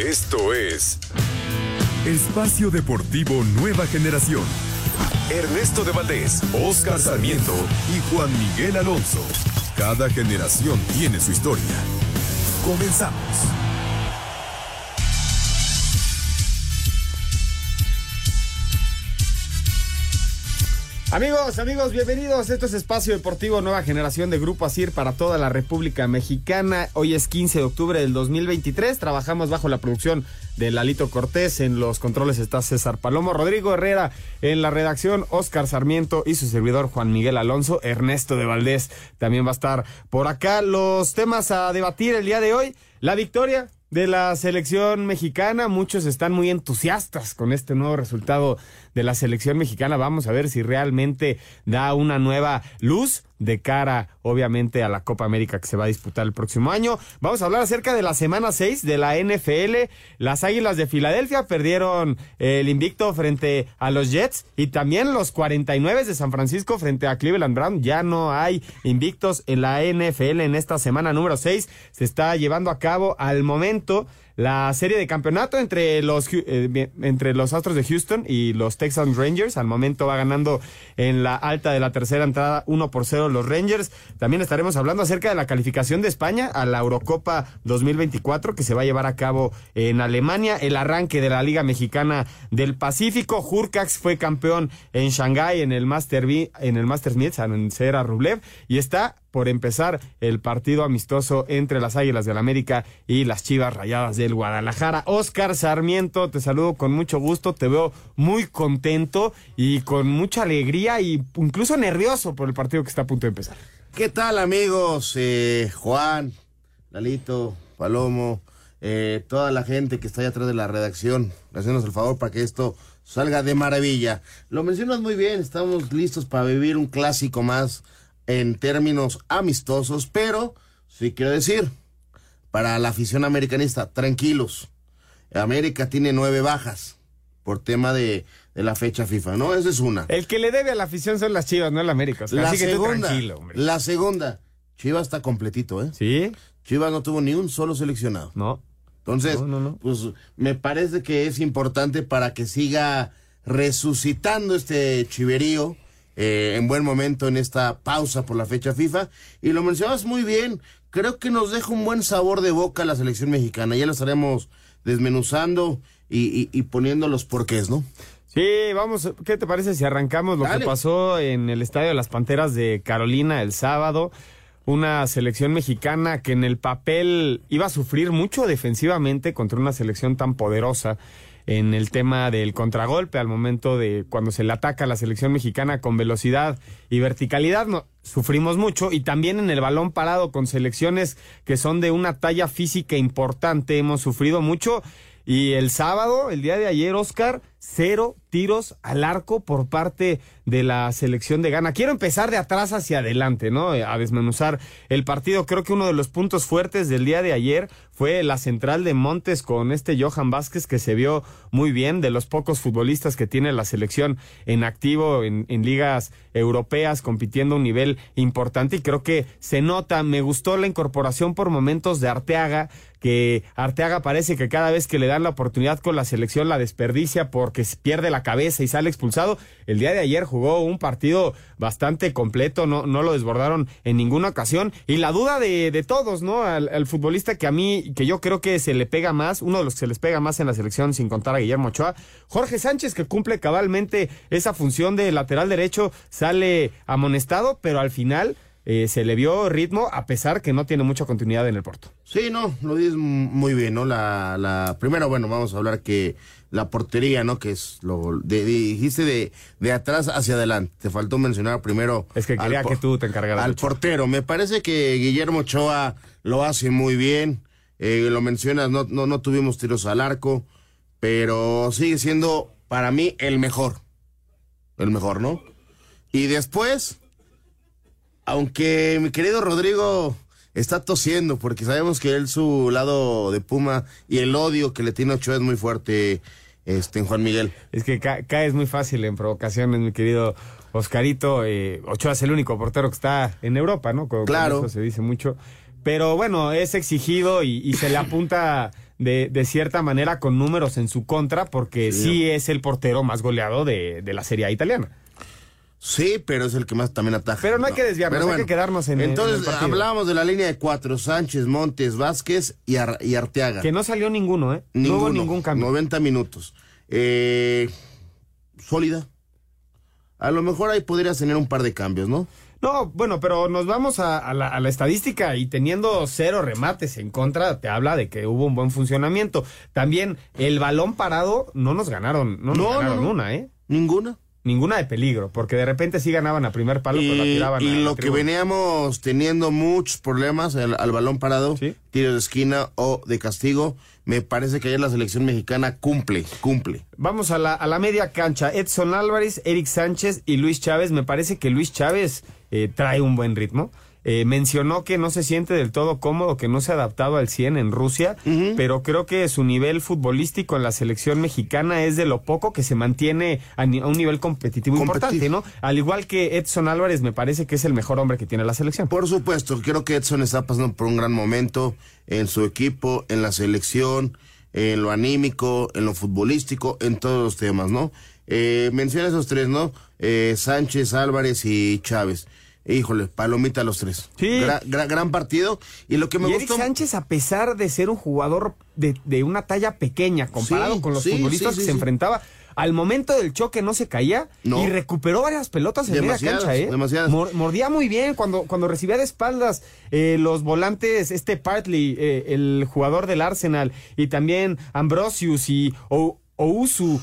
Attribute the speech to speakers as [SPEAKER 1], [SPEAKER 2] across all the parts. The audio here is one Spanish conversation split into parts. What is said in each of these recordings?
[SPEAKER 1] Esto es
[SPEAKER 2] Espacio Deportivo Nueva Generación.
[SPEAKER 1] Ernesto de Valdés,
[SPEAKER 2] Oscar Sarmiento y Juan Miguel Alonso. Cada generación tiene su historia. Comenzamos.
[SPEAKER 3] Amigos, amigos, bienvenidos. Esto es Espacio Deportivo Nueva Generación de Grupo ASIR para toda la República Mexicana. Hoy es 15 de octubre del 2023. Trabajamos bajo la producción de Lalito Cortés. En los controles está César Palomo, Rodrigo Herrera en la redacción, Oscar Sarmiento y su servidor Juan Miguel Alonso. Ernesto de Valdés también va a estar por acá. Los temas a debatir el día de hoy. La victoria de la selección mexicana. Muchos están muy entusiastas con este nuevo resultado de la selección mexicana. Vamos a ver si realmente da una nueva luz de cara, obviamente, a la Copa América que se va a disputar el próximo año. Vamos a hablar acerca de la semana 6 de la NFL. Las Águilas de Filadelfia perdieron el invicto frente a los Jets y también los 49 de San Francisco frente a Cleveland Brown. Ya no hay invictos en la NFL en esta semana número 6. Se está llevando a cabo al momento la serie de campeonato entre los, eh, entre los Astros de Houston y los Texas Rangers. Al momento va ganando en la alta de la tercera entrada 1 por 0 los Rangers. También estaremos hablando acerca de la calificación de España a la Eurocopa 2024 que se va a llevar a cabo en Alemania. El arranque de la Liga Mexicana del Pacífico. Hurcax fue campeón en Shanghái en el Master, en el Masters en Cera Rublev y está por empezar el partido amistoso entre las Águilas del América y las Chivas Rayadas del Guadalajara. Oscar Sarmiento, te saludo con mucho gusto, te veo muy contento y con mucha alegría y incluso nervioso por el partido que está a punto de empezar.
[SPEAKER 4] ¿Qué tal amigos? Eh, Juan, Lalito, Palomo, eh, toda la gente que está allá atrás de la redacción, haciéndonos el favor para que esto salga de maravilla. Lo mencionas muy bien, estamos listos para vivir un clásico más en términos amistosos, pero sí quiero decir, para la afición americanista, tranquilos. América tiene nueve bajas por tema de, la fecha FIFA, ¿no? Esa es una.
[SPEAKER 3] El que le debe a la afición son las Chivas, no el América.
[SPEAKER 4] la segunda, La segunda, Chivas está completito, ¿eh?
[SPEAKER 3] Sí.
[SPEAKER 4] Chivas no tuvo ni un solo seleccionado.
[SPEAKER 3] No.
[SPEAKER 4] Entonces, pues me parece que es importante para que siga resucitando este chiverío eh, en buen momento en esta pausa por la fecha FIFA. Y lo mencionabas muy bien, creo que nos deja un buen sabor de boca la selección mexicana. Ya lo estaremos desmenuzando y, poniendo los porqués, ¿no?
[SPEAKER 3] Sí, vamos, ¿qué te parece si arrancamos lo que pasó en el Estadio de las Panteras de Carolina el sábado? Una selección mexicana que en el papel iba a sufrir mucho defensivamente contra una selección tan poderosa en el tema del contragolpe al momento de cuando se le ataca a la selección mexicana con velocidad y verticalidad. No, sufrimos mucho y también en el balón parado con selecciones que son de una talla física importante hemos sufrido mucho. Y el sábado, el día de ayer, Oscar, cero tiros al arco por parte de la selección de Ghana. Quiero empezar de atrás hacia adelante, ¿no? A desmenuzar el partido. Creo que uno de los puntos fuertes del día de ayer fue la central de Montes con este Johan Vázquez que se vio muy bien, de los pocos futbolistas que tiene la selección en activo en, en ligas europeas, compitiendo a un nivel importante y creo que se nota, me gustó la incorporación por momentos de Arteaga, que Arteaga parece que cada vez que le dan la oportunidad con la selección la desperdicia porque pierde la cabeza y sale expulsado. El día de ayer jugó un partido bastante completo, no, no lo desbordaron en ninguna ocasión. Y la duda de, de todos, ¿no? Al, futbolista que a mí, que yo creo que se le pega más, uno de los que se les pega más en la selección, sin contar a Guillermo Ochoa, Jorge Sánchez, que cumple cabalmente esa función de lateral derecho, sale amonestado, pero al final eh, se le vio ritmo a pesar que no tiene mucha continuidad en el Porto.
[SPEAKER 4] Sí, no, lo dices muy bien, ¿no? La, la primera, bueno, vamos a hablar que la portería, ¿no? Que es lo dijiste de, de atrás hacia adelante. Te faltó mencionar primero.
[SPEAKER 3] Es que quería que tú te encargaras.
[SPEAKER 4] Al portero. Me parece que Guillermo Ochoa lo hace muy bien. Eh, lo mencionas, no, no, no tuvimos tiros al arco, pero sigue siendo para mí el mejor. El mejor, ¿no? Y después, aunque mi querido Rodrigo está tosiendo, porque sabemos que él su lado de Puma y el odio que le tiene Ochoa es muy fuerte, este, en Juan Miguel.
[SPEAKER 3] Es que caes muy fácil en provocaciones, mi querido Oscarito. Eh, Ochoa es el único portero que está en Europa, ¿no?
[SPEAKER 4] claro.
[SPEAKER 3] eso se dice mucho. Pero bueno, es exigido y, se le apunta de, de cierta manera con números en su contra, porque sí, es el portero más goleado de, de la Serie A italiana.
[SPEAKER 4] Sí, pero es el que más también ataja.
[SPEAKER 3] Pero no hay que desviarnos, hay que quedarnos en el- en el
[SPEAKER 4] Entonces,
[SPEAKER 3] partido.
[SPEAKER 4] hablábamos de la línea de cuatro: Sánchez, Montes, Vázquez y, Ar- y Arteaga.
[SPEAKER 3] Que no salió ninguno, ¿eh? No hubo ningún cambio.
[SPEAKER 4] 90 minutos. Eh, sólida. A lo mejor ahí podrías tener un par de cambios, ¿no?
[SPEAKER 3] No, bueno, pero nos vamos a, a la, a la estadística y teniendo cero remates en contra, te habla de que hubo un buen funcionamiento. También el balón parado no nos ganaron, no nos
[SPEAKER 4] No,
[SPEAKER 3] ganaron
[SPEAKER 4] no, no.
[SPEAKER 3] una, ¿eh?
[SPEAKER 4] Ninguna.
[SPEAKER 3] Ninguna de peligro, porque de repente sí ganaban a primer palo, pero la
[SPEAKER 4] Y,
[SPEAKER 3] tiraban
[SPEAKER 4] y
[SPEAKER 3] a la
[SPEAKER 4] lo que veníamos teniendo muchos problemas al, al balón parado,
[SPEAKER 3] Sí.
[SPEAKER 4] tiro de esquina o de castigo, me parece que ayer la selección mexicana cumple, cumple.
[SPEAKER 3] Vamos a la, a la media cancha. Edson Álvarez, Eric Sánchez y Luis Chávez. Me parece que Luis Chávez eh, trae un buen ritmo. Eh, mencionó que no se siente del todo cómodo, que no se ha adaptado al 100 en Rusia, pero creo que su nivel futbolístico en la selección mexicana es de lo poco que se mantiene a, ni- a un nivel competitivo
[SPEAKER 4] Competitivo.
[SPEAKER 3] importante, ¿no? Al igual que Edson Álvarez, me parece que es el mejor hombre que tiene la selección.
[SPEAKER 4] Por supuesto, creo que Edson está pasando por un gran momento en su equipo, en la selección, en lo anímico, en lo futbolístico, en todos los temas, ¿no? Eh, menciona esos tres, ¿no? Eh, Sánchez, Álvarez y Chávez. Híjole, palomita los tres.
[SPEAKER 3] Sí.
[SPEAKER 4] Gra- gra- gran partido. Y lo que me
[SPEAKER 3] y Eric
[SPEAKER 4] gustó.
[SPEAKER 3] Sánchez, a pesar de ser un jugador de, de una talla pequeña comparado
[SPEAKER 4] Sí,
[SPEAKER 3] con los
[SPEAKER 4] sí,
[SPEAKER 3] futbolistas
[SPEAKER 4] sí,
[SPEAKER 3] que
[SPEAKER 4] sí,
[SPEAKER 3] se
[SPEAKER 4] sí.
[SPEAKER 3] enfrentaba, al momento del choque no se caía
[SPEAKER 4] No.
[SPEAKER 3] y recuperó varias pelotas en media cancha, ¿eh?
[SPEAKER 4] demasiadas.
[SPEAKER 3] Mor- mordía muy bien cuando, cuando recibía de espaldas eh, los volantes, este Partly, eh, el jugador del Arsenal, y también Ambrosius y O- Ousu.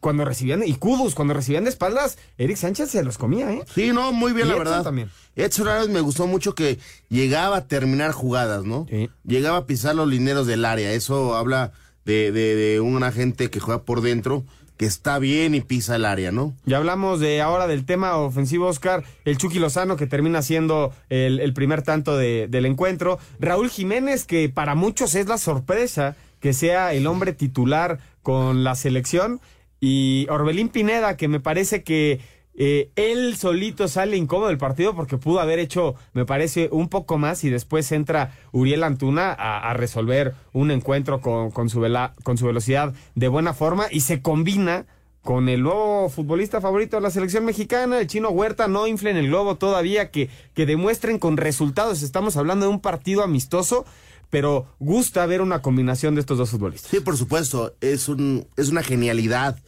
[SPEAKER 3] Cuando recibían, y Kudus, cuando recibían de espaldas, Eric Sánchez se los comía, ¿eh?
[SPEAKER 4] Sí, no, muy bien,
[SPEAKER 3] Y
[SPEAKER 4] la
[SPEAKER 3] Edson
[SPEAKER 4] verdad.
[SPEAKER 3] también.
[SPEAKER 4] Edson Álvarez me gustó mucho que llegaba a terminar jugadas, ¿no?
[SPEAKER 3] Sí.
[SPEAKER 4] Llegaba a pisar los lineros del área. Eso habla de, de, de una gente que juega por dentro, que está bien y pisa el área, ¿no?
[SPEAKER 3] Ya hablamos de ahora del tema ofensivo, Oscar. El Chucky Lozano, que termina siendo el, el primer tanto de- del encuentro. Raúl Jiménez, que para muchos es la sorpresa que sea el hombre titular con la selección. Y Orbelín Pineda, que me parece que eh, él solito sale incómodo del partido porque pudo haber hecho, me parece, un poco más y después entra Uriel Antuna a, resolver un encuentro con, con, su vela- con su velocidad de buena forma y se combina con el nuevo futbolista favorito de la selección mexicana, el chino Huerta, no inflen el globo todavía, que, que demuestren con resultados. Estamos hablando de un partido amistoso, pero gusta ver una combinación de estos dos futbolistas.
[SPEAKER 4] Sí, por supuesto, es, un, es una genialidad,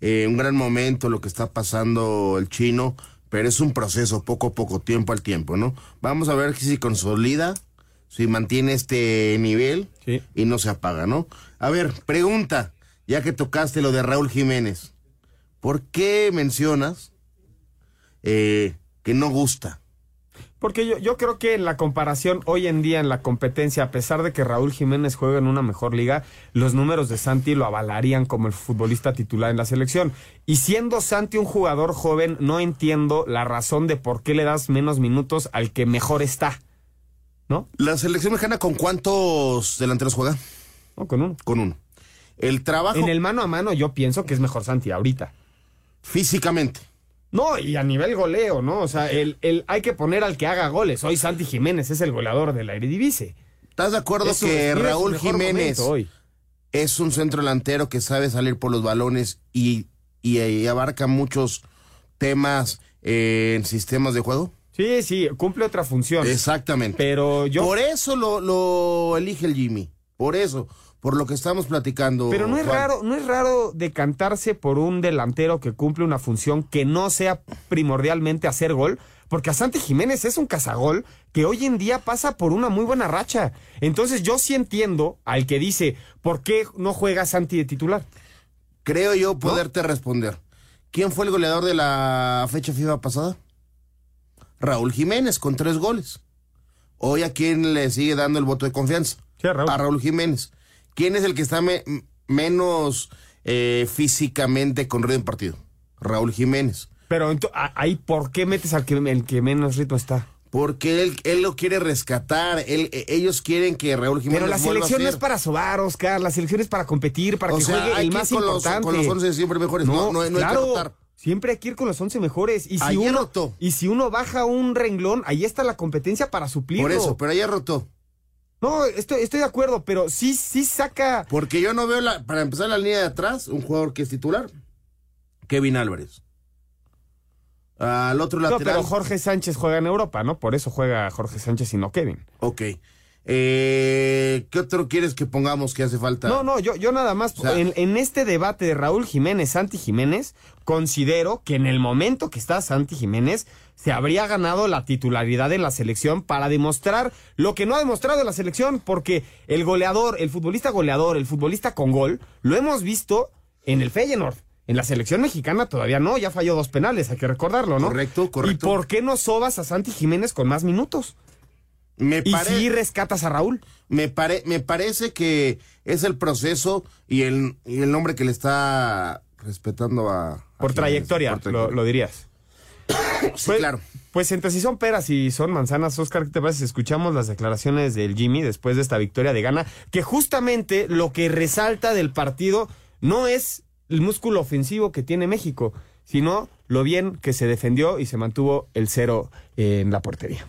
[SPEAKER 4] eh, un gran momento lo que está pasando el chino, pero es un proceso poco a poco, tiempo al tiempo, ¿no? Vamos a ver si se consolida, si mantiene este nivel
[SPEAKER 3] Sí.
[SPEAKER 4] y no se apaga, ¿no? A ver, pregunta, ya que tocaste lo de Raúl Jiménez, ¿por qué mencionas eh, que no gusta?
[SPEAKER 3] Porque yo, yo creo que en la comparación hoy en día en la competencia, a pesar de que Raúl Jiménez juega en una mejor liga, los números de Santi lo avalarían como el futbolista titular en la selección. Y siendo Santi un jugador joven, no entiendo la razón de por qué le das menos minutos al que mejor está. ¿No?
[SPEAKER 4] ¿La selección mexicana con cuántos delanteros juega?
[SPEAKER 3] No, con uno.
[SPEAKER 4] Con uno. El trabajo
[SPEAKER 3] En el mano a mano yo pienso que es mejor Santi ahorita.
[SPEAKER 4] físicamente.
[SPEAKER 3] No, y a nivel goleo, ¿no? O sea, el, el, hay que poner al que haga goles. Hoy Santi Jiménez es el goleador del Eredivisie.
[SPEAKER 4] ¿Estás de acuerdo
[SPEAKER 3] Es
[SPEAKER 4] que Raúl Jiménez
[SPEAKER 3] hoy.
[SPEAKER 4] es un centro delantero que sabe salir por los balones y, y- y abarca muchos temas eh, en sistemas de juego?
[SPEAKER 3] Sí, sí, cumple otra función.
[SPEAKER 4] Exactamente.
[SPEAKER 3] Pero yo.
[SPEAKER 4] Por eso lo, lo elige el Jimmy. Por eso. Por lo que estamos platicando.
[SPEAKER 3] Pero no es
[SPEAKER 4] Juan.
[SPEAKER 3] raro, no es raro decantarse por un delantero que cumple una función que no sea primordialmente hacer gol, porque a Santi Jiménez es un cazagol que hoy en día pasa por una muy buena racha. Entonces yo sí entiendo al que dice, ¿por qué no juega Santi de titular?
[SPEAKER 4] Creo yo poderte responder. ¿Quién fue el goleador de la fecha FIFA pasada? Raúl Jiménez, con tres goles. Hoy a quién le sigue dando el voto de confianza?
[SPEAKER 3] Sí, a Raúl.
[SPEAKER 4] A Raúl Jiménez. ¿Quién es el que está me- menos eh, físicamente con ritmo en partido? Raúl Jiménez.
[SPEAKER 3] Pero ahí, ¿por qué metes al que, el que menos ritmo está?
[SPEAKER 4] Porque él, él lo quiere rescatar. Él, eh, ellos quieren que Raúl Jiménez
[SPEAKER 3] Pero la selección no es para sobar, Oscar. La selección es para competir, para
[SPEAKER 4] O
[SPEAKER 3] que
[SPEAKER 4] sea,
[SPEAKER 3] juegue el más
[SPEAKER 4] con los,
[SPEAKER 3] importante.
[SPEAKER 4] con los 11 siempre mejores. No, no, no hay que rotar.
[SPEAKER 3] Siempre hay que ir con los 11 mejores. Y si,
[SPEAKER 4] Ayer
[SPEAKER 3] uno,
[SPEAKER 4] rotó.
[SPEAKER 3] y si uno baja un renglón, ahí está la competencia para suplirlo.
[SPEAKER 4] Por eso, pero ayer rotó.
[SPEAKER 3] No, estoy, estoy de acuerdo, pero sí, sí saca.
[SPEAKER 4] Porque yo no veo, la, para empezar la línea de atrás, un jugador que es titular. Kevin Álvarez. Al otro
[SPEAKER 3] No,
[SPEAKER 4] lateral.
[SPEAKER 3] pero Jorge Sánchez juega en Europa, ¿no? Por eso juega Jorge Sánchez y no Kevin.
[SPEAKER 4] Ok. Eh, ¿Qué otro quieres que pongamos que hace falta?
[SPEAKER 3] No, no, yo, yo nada más,
[SPEAKER 4] O sea-
[SPEAKER 3] en, en este debate de Raúl Jiménez, Santi Jiménez, considero que en el momento que está Santi Jiménez, se habría ganado la titularidad en la selección para demostrar lo que no ha demostrado la selección, porque el goleador, el futbolista goleador, el futbolista con gol, lo hemos visto en el Feyenoord. En la selección mexicana todavía no, ya falló dos penales, hay que recordarlo, ¿no?
[SPEAKER 4] Correcto, correcto.
[SPEAKER 3] ¿Y por qué no sobas a Santi Jiménez con más minutos?
[SPEAKER 4] Me,
[SPEAKER 3] Y
[SPEAKER 4] pare-
[SPEAKER 3] si rescatas a Raúl.
[SPEAKER 4] me, pare- me parece que es el proceso y el, y el nombre que le está respetando a. a
[SPEAKER 3] Por trayectoria,
[SPEAKER 4] por
[SPEAKER 3] lo, lo dirías.
[SPEAKER 4] Sí,
[SPEAKER 3] Pues-
[SPEAKER 4] claro.
[SPEAKER 3] Pues entre si son peras y son manzanas, Oscar, ¿qué te parece? Escuchamos las declaraciones del Jimmy después de esta victoria de Gana, que justamente lo que resalta del partido no es el músculo ofensivo que tiene México, sino lo bien que se defendió y se mantuvo el cero en la portería.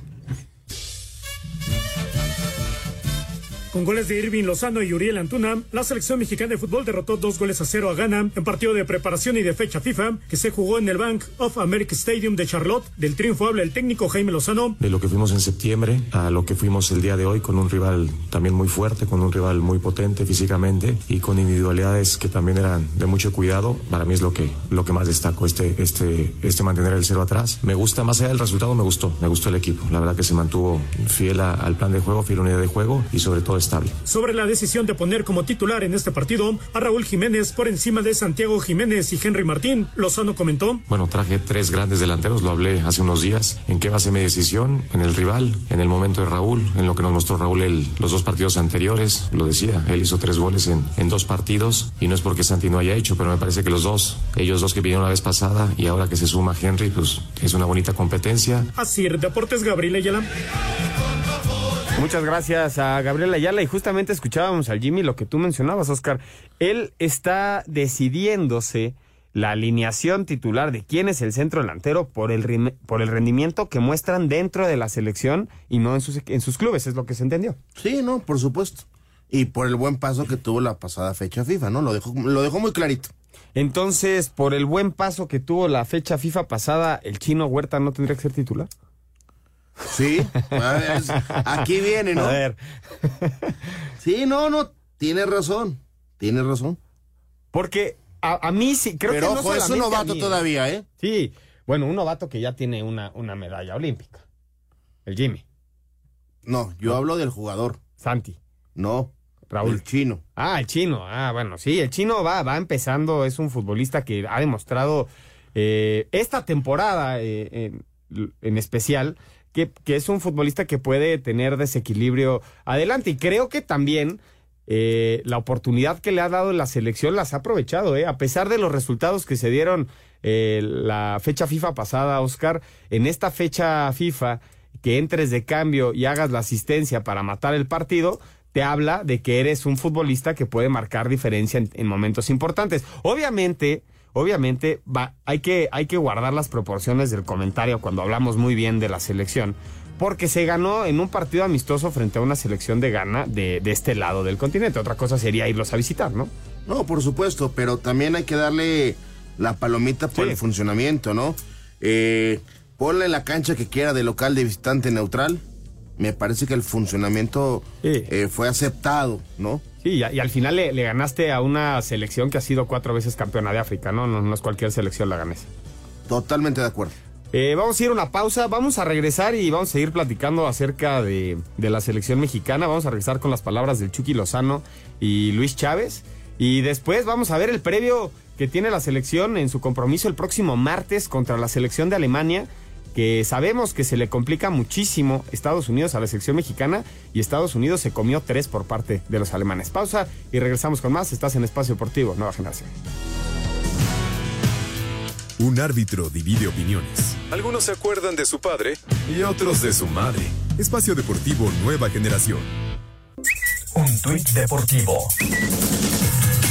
[SPEAKER 5] Con goles de Irving Lozano y Uriel Antuna, la selección mexicana de fútbol derrotó dos goles a cero a Ghana en partido de preparación y de fecha FIFA que se jugó en el Bank of America Stadium de Charlotte. Del triunfo habla el técnico Jaime Lozano.
[SPEAKER 6] de lo que fuimos en septiembre a lo que fuimos el día de hoy con un rival también muy fuerte, con un rival muy potente físicamente y con individualidades que también eran de mucho cuidado. Para mí es lo que, lo que más destaco, este, este, este mantener el cero atrás. Me gusta, más allá del resultado, me gustó, me gustó el equipo. La verdad que se mantuvo fiel a- al plan de juego, fiel a la unidad de juego y sobre todo
[SPEAKER 5] Sobre la decisión de poner como titular en este partido a Raúl Jiménez por encima de Santiago Jiménez y Henry Martín, Lozano comentó.
[SPEAKER 6] Bueno, traje tres grandes delanteros, lo hablé hace unos días. ¿En qué base mi decisión? En el rival, en el momento de Raúl, en lo que nos mostró Raúl el- los dos partidos anteriores. Lo decía, él hizo tres goles en, en dos partidos y no es porque Santi no haya hecho, pero me parece que los dos, ellos dos que vinieron la vez pasada y ahora que se suma Henry, pues es una bonita competencia.
[SPEAKER 5] Así, Deportes Gabriel Ayala.
[SPEAKER 3] Muchas gracias a Gabriel Ayala y justamente escuchábamos al Jimmy lo que tú mencionabas, Oscar. Él está decidiéndose la alineación titular de quién es el centro delantero por el, por el rendimiento que muestran dentro de la selección y no en sus, en sus clubes, es lo que se entendió.
[SPEAKER 4] Sí, no, por supuesto. Y por el buen paso que tuvo la pasada fecha FIFA, ¿no? Lo dejó, lo dejó muy clarito.
[SPEAKER 3] Entonces, por el buen paso que tuvo la fecha FIFA pasada, ¿el chino Huerta no tendría que ser titular?
[SPEAKER 4] Sí, a ver, es- aquí viene, ¿no?
[SPEAKER 3] A ver,
[SPEAKER 4] Sí, no, no, tiene razón. Tiene razón.
[SPEAKER 3] porque a, a mí sí, creo
[SPEAKER 4] Pero
[SPEAKER 3] que no
[SPEAKER 4] ojo, es un novato
[SPEAKER 3] mí,
[SPEAKER 4] todavía, ¿eh?
[SPEAKER 3] Sí, bueno, un novato que ya tiene una, una medalla olímpica. El Jimmy,
[SPEAKER 4] No, yo hablo del jugador.
[SPEAKER 3] Santi,
[SPEAKER 4] No,
[SPEAKER 3] Raúl.
[SPEAKER 4] El chino.
[SPEAKER 3] Ah, el chino. Ah, bueno, sí, el chino va, va empezando, es un futbolista que ha demostrado eh, esta temporada eh, en, en especial que, es un futbolista que puede tener desequilibrio adelante. Y creo que también eh, la oportunidad que le ha dado la selección las ha aprovechado, eh, a pesar de los resultados que se dieron eh, la fecha FIFA pasada, Oscar, en esta fecha FIFA que entres de cambio y hagas la asistencia para matar el partido, te habla de que eres un futbolista que puede marcar diferencia en, en momentos importantes. Obviamente, obviamente, va, hay, que, hay que guardar las proporciones del comentario cuando hablamos muy bien de la selección, porque se ganó en un partido amistoso frente a una selección de Ghana de, de este lado del continente. Otra cosa sería irlos a visitar, ¿no?
[SPEAKER 4] No, por supuesto, pero también hay que darle la palomita por
[SPEAKER 3] Sí.
[SPEAKER 4] el funcionamiento, ¿no? Eh, ponle la cancha que quiera de local de visitante neutral. Me parece que el funcionamiento
[SPEAKER 3] Sí.
[SPEAKER 4] eh, fue aceptado, ¿no?
[SPEAKER 3] Sí, y, al final le, le ganaste a una selección que ha sido cuatro veces campeona de África, ¿no? No, no es cualquier selección la ganesa.
[SPEAKER 4] Totalmente de acuerdo.
[SPEAKER 3] Eh, vamos a ir a una pausa, vamos a regresar y vamos a seguir platicando acerca de, de la selección mexicana. Vamos a regresar con las palabras del Chucky Lozano y Luis Chávez. Y después vamos a ver el previo que tiene la selección en su compromiso el próximo martes contra la selección de Alemania, que sabemos que se le complica muchísimo Estados Unidos a la selección mexicana y Estados Unidos se comió tres por parte de los alemanes. Pausa y regresamos con más. Estás en Espacio Deportivo, Nueva Generación.
[SPEAKER 2] Un árbitro divide opiniones
[SPEAKER 1] Algunos se acuerdan de su padre
[SPEAKER 2] y otros de su madre. Espacio Deportivo Nueva Generación.
[SPEAKER 7] Un tuit deportivo.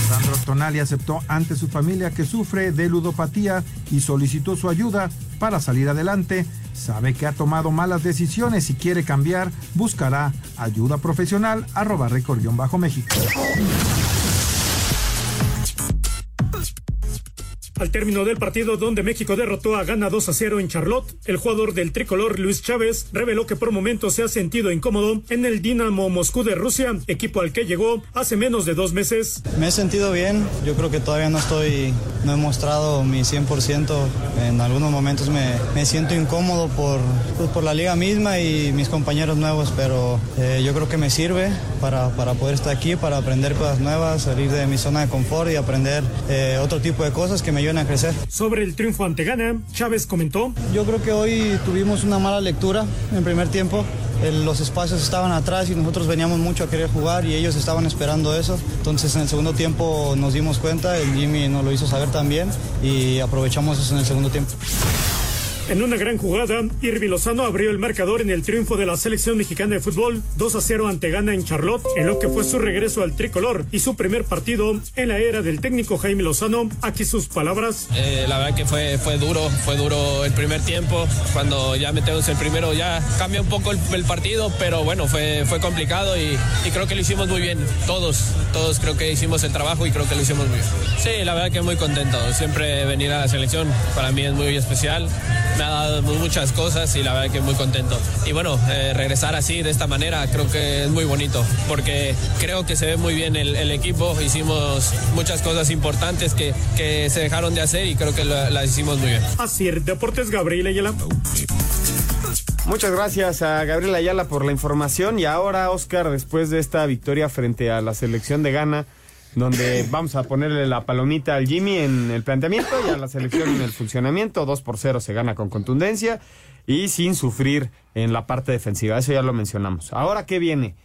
[SPEAKER 7] Sandro Tonali aceptó ante su familia que sufre de ludopatía y solicitó su ayuda para salir adelante. Sabe que ha tomado malas decisiones y quiere cambiar. Buscará ayuda profesional. Arroba bajo
[SPEAKER 5] Al término del partido donde México derrotó a Ghana 2 a 0 en Charlotte, el jugador del tricolor Luis Chávez reveló que por momentos se ha sentido incómodo en el Dinamo Moscú de Rusia, equipo al que llegó hace menos de dos meses.
[SPEAKER 8] Me he sentido bien, yo creo que todavía no estoy, no he mostrado mi 100%, en algunos momentos me, me siento incómodo por, pues, por la liga misma y mis compañeros nuevos, pero eh, yo creo que me sirve para, para poder estar aquí, para aprender cosas nuevas, salir de mi zona de confort y aprender eh, otro tipo de cosas que me a crecer.
[SPEAKER 5] Sobre el triunfo ante Ghana, Chávez comentó.
[SPEAKER 8] Yo creo que hoy tuvimos una mala lectura en primer tiempo. los espacios estaban atrás y nosotros veníamos mucho a querer jugar y ellos estaban esperando eso. Entonces en el segundo tiempo nos dimos cuenta, el Jimmy nos lo hizo saber también y aprovechamos eso en el segundo tiempo.
[SPEAKER 5] En una gran jugada, Irvi Lozano abrió el marcador en el triunfo de la selección mexicana de fútbol 2 a 0 ante Ghana en Charlotte, en lo que fue su regreso al tricolor y su primer partido en la era del técnico Jaime Lozano. Aquí sus palabras.
[SPEAKER 9] Eh, la verdad que fue, fue duro, fue duro el primer tiempo. Cuando ya metemos el primero ya cambia un poco el, partido, pero bueno, fue, fue complicado y, y, creo que lo hicimos muy bien. Todos, todos creo que hicimos el trabajo y creo que lo hicimos muy bien. Sí, la verdad que muy contento. Siempre venir a la selección para mí es muy especial me ha dado muchas cosas y la verdad que muy contento. Y bueno, eh, regresar así, de esta manera, creo que es muy bonito, porque creo que se ve muy bien el, equipo, hicimos muchas cosas importantes que, que, se dejaron de hacer y creo que las hicimos muy bien.
[SPEAKER 5] Así, Deportes Gabriel Ayala.
[SPEAKER 3] Muchas gracias a Gabriel Ayala por la información y ahora Oscar, después de esta victoria frente a la selección de Ghana, donde vamos a ponerle la palomita al Jimmy en el planteamiento y a la selección en el funcionamiento. 2 por 0 se gana con contundencia y sin sufrir en la parte defensiva. Eso ya lo mencionamos. Ahora, ¿qué viene?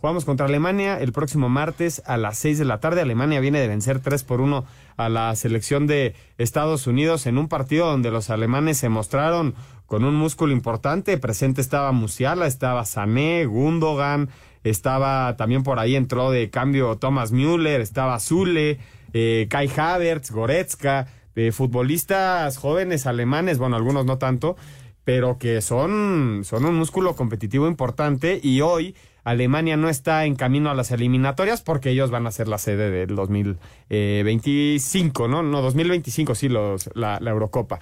[SPEAKER 3] Jugamos contra Alemania el próximo martes a las 6 de la tarde. Alemania viene de vencer 3 por 1 a la selección de Estados Unidos en un partido donde los alemanes se mostraron con un músculo importante. Presente estaba Musiala, estaba Sané, Gundogan, estaba también por ahí entró de cambio Thomas Müller, estaba Zule, eh, Kai Havertz, Goretzka, eh, futbolistas jóvenes alemanes, bueno, algunos no tanto, pero que son, son un músculo competitivo importante y hoy Alemania no está en camino a las eliminatorias porque ellos van a ser la sede del 2025, ¿no? No, 2025, sí, los, la Eurocopa.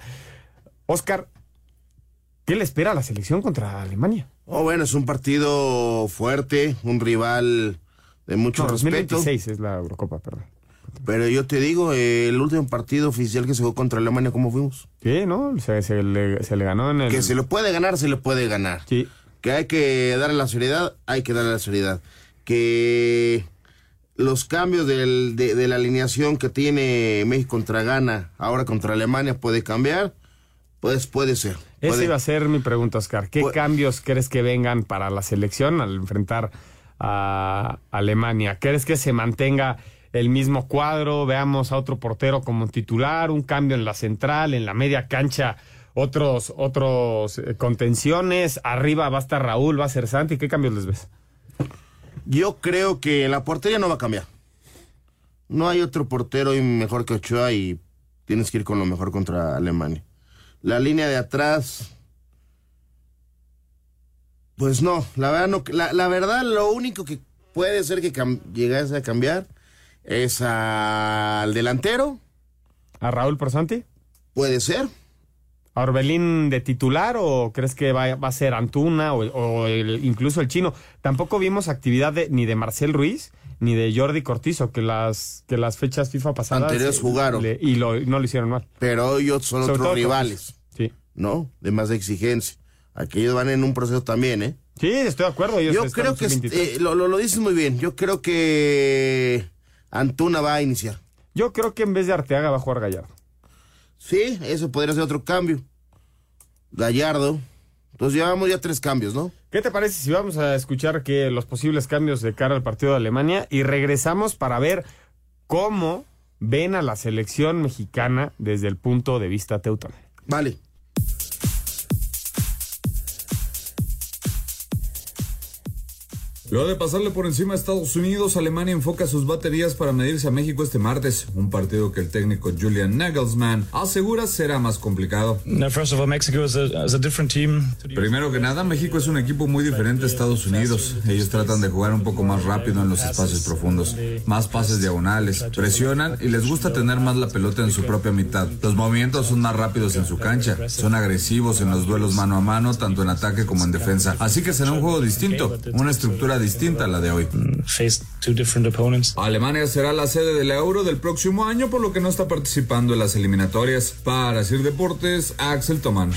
[SPEAKER 3] Oscar, ¿qué le espera a la selección contra Alemania?
[SPEAKER 4] Oh, bueno, es un partido fuerte, un rival de mucho no, respeto.
[SPEAKER 3] 2026 es la Eurocopa, perdón.
[SPEAKER 4] Pero yo te digo, el último partido oficial que se jugó contra Alemania, ¿cómo fuimos?
[SPEAKER 3] Sí, ¿no? Se, se, le, se, le, ganó en el...
[SPEAKER 4] Que se lo puede ganar, se le puede ganar.
[SPEAKER 3] Sí.
[SPEAKER 4] Que hay que darle la seriedad, hay que darle la seriedad. Que los cambios del, de, de, la alineación que tiene México contra Ghana, ahora contra Alemania, puede cambiar, pues puede ser.
[SPEAKER 3] Esa iba a ser mi pregunta, Oscar. ¿Qué cambios crees que vengan para la selección al enfrentar a Alemania? ¿Crees que se mantenga el mismo cuadro? Veamos a otro portero como titular, un cambio en la central, en la media cancha, otros, otros eh, contenciones. Arriba va a estar Raúl, va a ser Santi. ¿Qué cambios les ves?
[SPEAKER 4] Yo creo que la portería no va a cambiar. No hay otro portero mejor que Ochoa y tienes que ir con lo mejor contra Alemania. La línea de atrás. Pues no, la verdad, no, la, verdad lo único que puede ser que llegase a cambiar es al delantero.
[SPEAKER 3] ¿A Raúl Porsanti?
[SPEAKER 4] Puede ser.
[SPEAKER 3] ¿A Orbelín de titular o crees que va, a ser Antuna o, incluso el chino? Tampoco vimos actividad ni de Marcel Ruiz ni de Jordi Cortizo, que las, que las fechas FIFA pasadas.
[SPEAKER 4] Anteriores jugaron.
[SPEAKER 3] y no lo hicieron mal.
[SPEAKER 4] Pero ellos son otros rivales.
[SPEAKER 3] Sí.
[SPEAKER 4] ¿No? De más exigencia. Aquellos van en un proceso también, ¿eh?
[SPEAKER 3] Sí, estoy de acuerdo.
[SPEAKER 4] Yo creo que eh, lo, lo, dices muy bien. Yo creo que Antuna va a iniciar.
[SPEAKER 3] Yo creo que en vez de Arteaga va a jugar Gallardo.
[SPEAKER 4] Sí, eso podría ser otro cambio. Gallardo. Entonces llevamos ya tres cambios, ¿no?
[SPEAKER 3] ¿Qué te parece si vamos a escuchar que los posibles cambios de cara al partido de Alemania y regresamos para ver cómo ven a la selección mexicana desde el punto de vista teutón?
[SPEAKER 4] Vale.
[SPEAKER 10] Luego de pasarle por encima a Estados Unidos, Alemania enfoca sus baterías para medirse a México este martes, un partido que el técnico Julian Nagelsmann asegura será más complicado. Primero que nada, México es un equipo muy diferente a Estados Unidos. Ellos tratan de jugar un poco más rápido en los espacios profundos, más pases diagonales, presionan y les gusta tener más la pelota en su propia mitad. Los movimientos son más rápidos en su cancha, son agresivos en los duelos mano a mano, tanto en ataque como en defensa. Así que será un juego distinto, una estructura distinta a la de hoy. Alemania será la sede del Euro del próximo año, por lo que no está participando en las eliminatorias. Para Sir Deportes, Axel Tomán.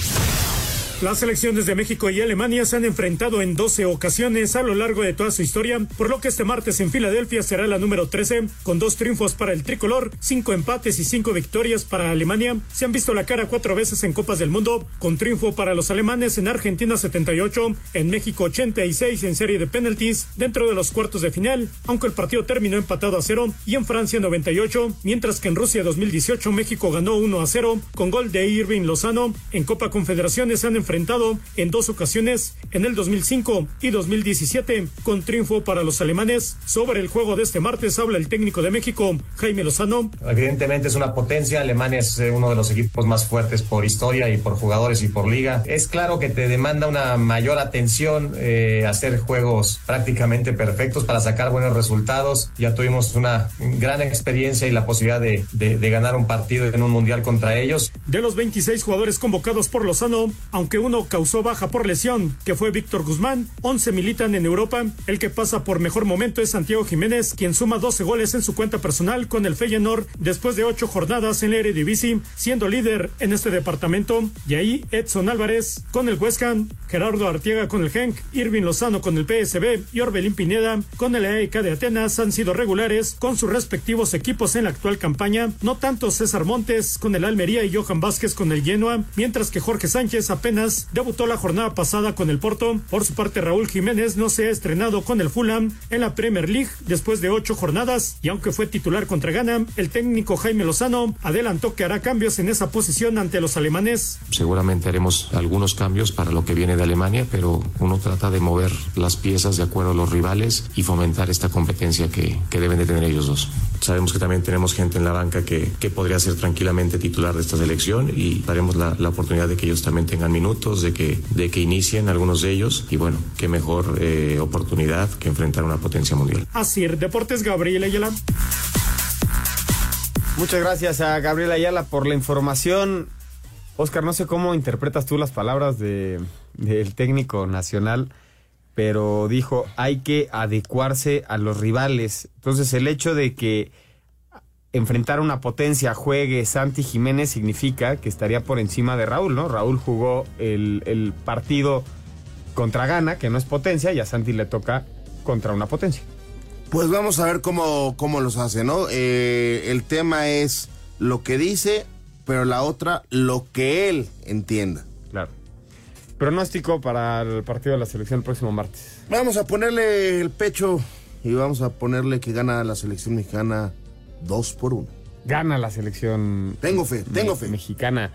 [SPEAKER 5] Las selecciones de México y Alemania se han enfrentado en 12 ocasiones a lo largo de toda su historia, por lo que este martes en Filadelfia será la número 13, con dos triunfos para el tricolor, cinco empates y cinco victorias para Alemania. Se han visto la cara cuatro veces en Copas del Mundo, con triunfo para los alemanes en Argentina 78, en México 86 en serie de penalties dentro de los cuartos de final, aunque el partido terminó empatado a cero, y en Francia 98, mientras que en Rusia 2018 México ganó 1 a 0 con gol de Irving Lozano. En Copa Confederaciones se han enfrentado enfrentado en dos ocasiones, en el 2005 y 2017, con triunfo para los alemanes. Sobre el juego de este martes habla el técnico de México, Jaime Lozano.
[SPEAKER 11] Evidentemente es una potencia, Alemania es eh, uno de los equipos más fuertes por historia y por jugadores y por liga. Es claro que te demanda una mayor atención, eh, hacer juegos prácticamente perfectos para sacar buenos resultados. Ya tuvimos una gran experiencia y la posibilidad de, de, de ganar un partido en un mundial contra ellos.
[SPEAKER 5] De los 26 jugadores convocados por Lozano, aunque uno causó baja por lesión, que fue Víctor Guzmán. 11 militan en Europa. El que pasa por mejor momento es Santiago Jiménez, quien suma 12 goles en su cuenta personal con el Feyenoord después de 8 jornadas en la Eredivisie, siendo líder en este departamento. Y ahí Edson Álvarez con el West Gerardo Artiega con el Genk, Irving Lozano con el PSB y Orbelín Pineda con el AEK de Atenas han sido regulares con sus respectivos equipos en la actual campaña. No tanto César Montes con el Almería y Johan Vázquez con el Genoa, mientras que Jorge Sánchez apenas debutó la jornada pasada con el Porto. Por su parte, Raúl Jiménez no se ha estrenado con el Fulham en la Premier League después de ocho jornadas y aunque fue titular contra Ghana, el técnico Jaime Lozano adelantó que hará cambios en esa posición ante los alemanes.
[SPEAKER 6] Seguramente haremos algunos cambios para lo que viene de Alemania, pero uno trata de mover las piezas de acuerdo a los rivales y fomentar esta competencia que, que deben de tener ellos dos. Sabemos que también tenemos gente en la banca que, que podría ser tranquilamente titular de esta selección y daremos la, la oportunidad de que ellos también tengan minutos, de que, de que inicien algunos de ellos y bueno, qué mejor eh, oportunidad que enfrentar una potencia mundial.
[SPEAKER 5] Así, Deportes Gabriel Ayala.
[SPEAKER 3] Muchas gracias a Gabriel Ayala por la información. Oscar, no sé cómo interpretas tú las palabras de, del técnico nacional, pero dijo hay que adecuarse a los rivales. Entonces el hecho de que enfrentar una potencia juegue Santi Jiménez significa que estaría por encima de Raúl, ¿no? Raúl jugó el, el partido contra Gana, que no es potencia, y a Santi le toca contra una potencia.
[SPEAKER 4] Pues vamos a ver cómo, cómo los hace, ¿no? Eh, el tema es lo que dice, pero la otra, lo que él entienda.
[SPEAKER 3] Claro. Pronóstico para el partido de la selección el próximo martes.
[SPEAKER 4] Vamos a ponerle el pecho y vamos a ponerle que gana la selección mexicana dos por uno.
[SPEAKER 3] Gana la selección.
[SPEAKER 4] Tengo fe, tengo fe.
[SPEAKER 3] Mexicana.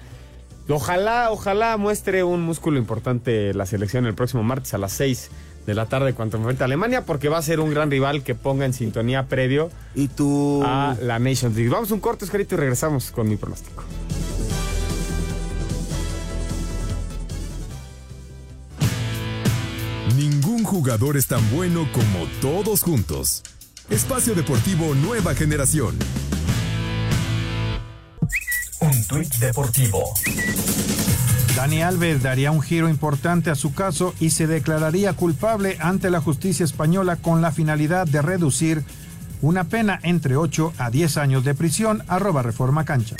[SPEAKER 3] Ojalá, ojalá muestre un músculo importante la selección el próximo martes a las 6 de la tarde cuando enfrenta a Alemania, porque va a ser un gran rival que ponga en sintonía previo
[SPEAKER 4] ¿Y tú?
[SPEAKER 3] a la Nations League. Vamos a un corto, Escarito, y regresamos con mi pronóstico.
[SPEAKER 2] Ningún jugador es tan bueno como todos juntos. Espacio Deportivo Nueva Generación.
[SPEAKER 12] Un tuit deportivo.
[SPEAKER 7] Dani Alves daría un giro importante a su caso y se declararía culpable ante la justicia española con la finalidad de reducir una pena entre 8 a 10 años de prisión, arroba reforma cancha.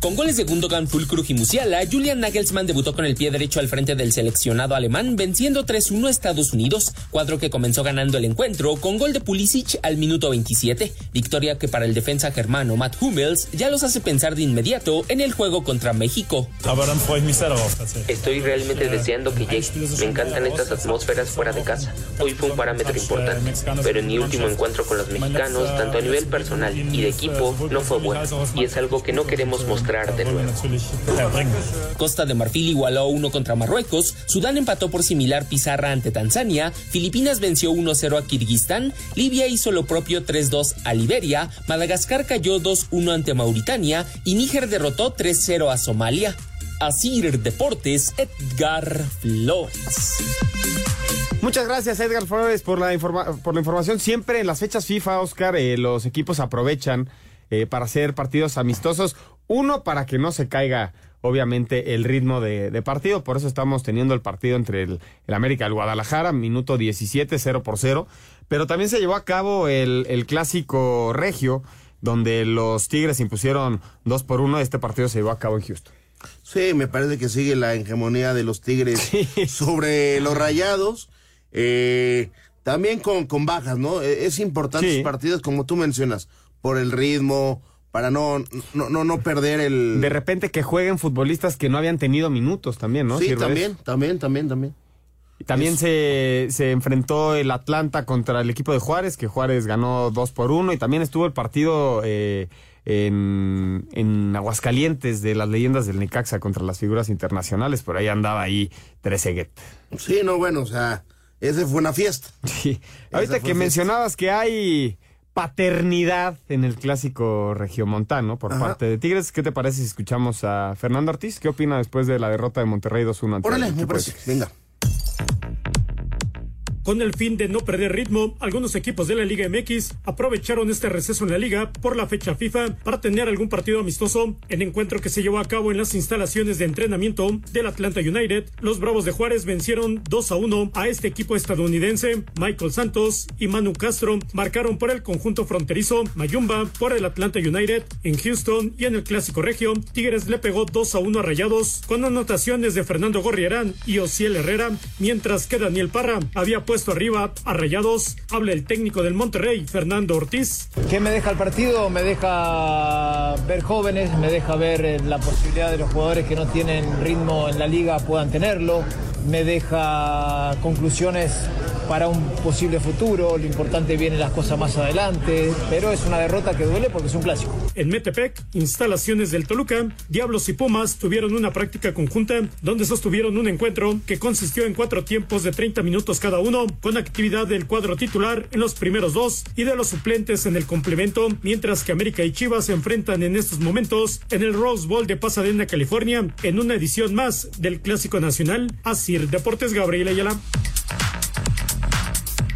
[SPEAKER 13] Con goles de Gundogan, Fulkrug y Musiala, Julian Nagelsmann debutó con el pie derecho al frente del seleccionado alemán, venciendo 3-1 a Estados Unidos, cuadro que comenzó ganando el encuentro con gol de Pulisic al minuto 27, victoria que para el defensa germano Matt Hummels ya los hace pensar de inmediato en el juego contra México.
[SPEAKER 14] Estoy realmente deseando que llegue. Me encantan estas atmósferas fuera de casa. Hoy fue un parámetro importante, pero en mi último encuentro con los mexicanos, tanto a nivel personal y de equipo, no fue bueno, y es algo que no queremos mostrar de nuevo.
[SPEAKER 13] Costa de Marfil igualó 1 contra Marruecos, Sudán empató por similar pizarra ante Tanzania, Filipinas venció 1-0 a Kirguistán, Libia hizo lo propio 3-2 a Liberia, Madagascar cayó 2-1 ante Mauritania y Níger derrotó 3-0 a Somalia. Asir Deportes, Edgar Flores.
[SPEAKER 3] Muchas gracias, Edgar Flores, por la, por la información. Siempre en las fechas FIFA, Oscar, eh, los equipos aprovechan eh, para hacer partidos amistosos. Uno, para que no se caiga, obviamente, el ritmo de, partido. Por eso estamos teniendo el partido entre el, América y el Guadalajara, minuto 17, 0 por 0. Pero también se llevó a cabo el, el clásico regio, donde los Tigres impusieron 2 por 1. Este partido se llevó a cabo en Houston.
[SPEAKER 4] Sí, me parece que sigue la hegemonía de los Tigres sobre los Rayados. Eh, también con, con bajas, ¿no? E, es importante los partidos, como tú mencionas, por el ritmo, para no, no, no, no perder el...
[SPEAKER 3] De repente que jueguen futbolistas que no habían tenido minutos también, ¿no?
[SPEAKER 4] Sí, también, también, también, también.
[SPEAKER 3] también se, se, enfrentó el Atlanta contra el equipo de Juárez, que Juárez ganó 2 por 1 y también estuvo el partido... Eh, en, en, Aguascalientes de las leyendas del Necaxa contra las figuras internacionales, por ahí andaba ahí Trezeguet.
[SPEAKER 4] Sí, no, bueno, o sea, ese fue una fiesta.
[SPEAKER 3] Sí. Ahorita que mencionabas que hay paternidad en el clásico regiomontano por parte de Tigres, ¿qué te parece si escuchamos a Fernando Ortiz? ¿Qué opina después de la derrota de Monterrey 2-1 ante
[SPEAKER 4] Órale, me parece. Venga.
[SPEAKER 5] Con el fin de no perder ritmo, algunos equipos de la Liga MX aprovecharon este receso en la liga por la fecha FIFA para tener algún partido amistoso. En encuentro que se llevó a cabo en las instalaciones de entrenamiento del Atlanta United, los Bravos de Juárez vencieron 2 a 1 a este equipo estadounidense. Michael Santos y Manu Castro marcaron por el conjunto fronterizo, Mayumba por el Atlanta United en Houston y en el Clásico Regio. Tigres le pegó 2 a 1 a Rayados con anotaciones de Fernando Gorriarán y Ociel Herrera, mientras que Daniel Parra había puesto arriba a Rayados. Habla el técnico del Monterrey, Fernando Ortiz.
[SPEAKER 15] ¿Qué me deja el partido? Me deja ver jóvenes, me deja ver eh, la posibilidad de los jugadores que no tienen ritmo en la liga puedan tenerlo, me deja conclusiones para un posible futuro. Lo importante viene las cosas más adelante, pero es una derrota que duele porque es un clásico.
[SPEAKER 5] En Metepec, instalaciones del Toluca, Diablos y Pumas tuvieron una práctica conjunta donde sostuvieron un encuentro que consistió en cuatro tiempos de 30 minutos cada uno, con actividad del cuadro titular en los primeros dos y de los suplentes en el complemento, mientras que América y Chivas se enfrentan en estos momentos en el Rose Bowl de Pasadena, California, en una edición más del Clásico Nacional. Asir Deportes Gabriel Ayala.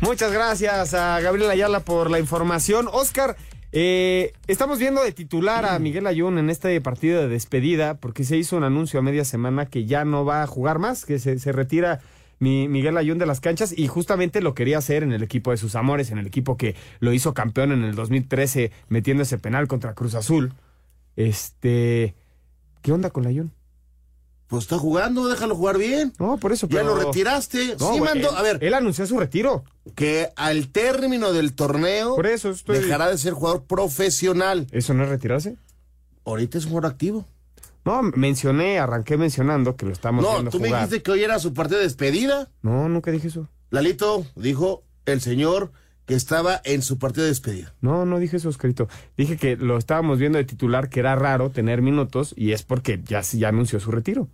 [SPEAKER 3] Muchas gracias a Gabriel Ayala por la información. Oscar, eh, estamos viendo de titular a Miguel Ayun en este partido de despedida porque se hizo un anuncio a media semana que ya no va a jugar más, que se, retira Miguel Ayun de las canchas y justamente lo quería hacer en el equipo de sus amores, en el equipo que lo hizo campeón en el 2013 metiendo ese penal contra Cruz Azul. Este, ¿qué onda con Ayun?
[SPEAKER 4] Pues está jugando, déjalo jugar bien.
[SPEAKER 3] No, por eso.
[SPEAKER 4] Ya lo retiraste. sí, mandó, a ver.
[SPEAKER 3] Él anunció su retiro.
[SPEAKER 4] Que al término del torneo.
[SPEAKER 3] Por eso
[SPEAKER 4] Dejará de ser jugador profesional.
[SPEAKER 3] ¿Eso no es retirarse?
[SPEAKER 4] Ahorita es un jugador activo.
[SPEAKER 3] No, mencioné, arranqué mencionando que lo estamos
[SPEAKER 4] no, No, tú me dijiste que hoy era su parte de despedida.
[SPEAKER 3] No, nunca dije eso.
[SPEAKER 4] Lalito dijo el señor que estaba en su partido de despedida.
[SPEAKER 3] No, no dije eso, Oscarito. Dije que lo estábamos viendo de titular, que era raro tener minutos, y es porque ya, ya anunció su retiro.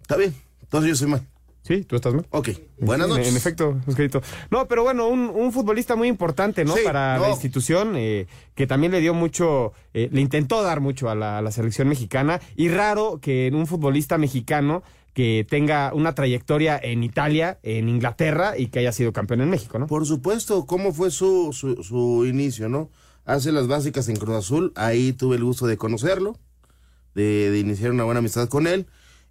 [SPEAKER 4] Está bien, entonces yo soy mal.
[SPEAKER 3] Sí, tú estás mal.
[SPEAKER 4] Ok, buenas noches.
[SPEAKER 3] En, efecto, Oscarito. No, pero bueno, un, futbolista muy importante, ¿no? Para la institución, eh, que también le dio mucho, eh, le intentó dar mucho a la, a la selección mexicana, y raro que en un futbolista mexicano que tenga una trayectoria en Italia, en Inglaterra y que haya sido campeón en México, ¿no?
[SPEAKER 4] Por supuesto, ¿cómo fue su, su, inicio, no? Hace las básicas en Cruz Azul, ahí tuve el gusto de conocerlo, de, iniciar una buena amistad con él,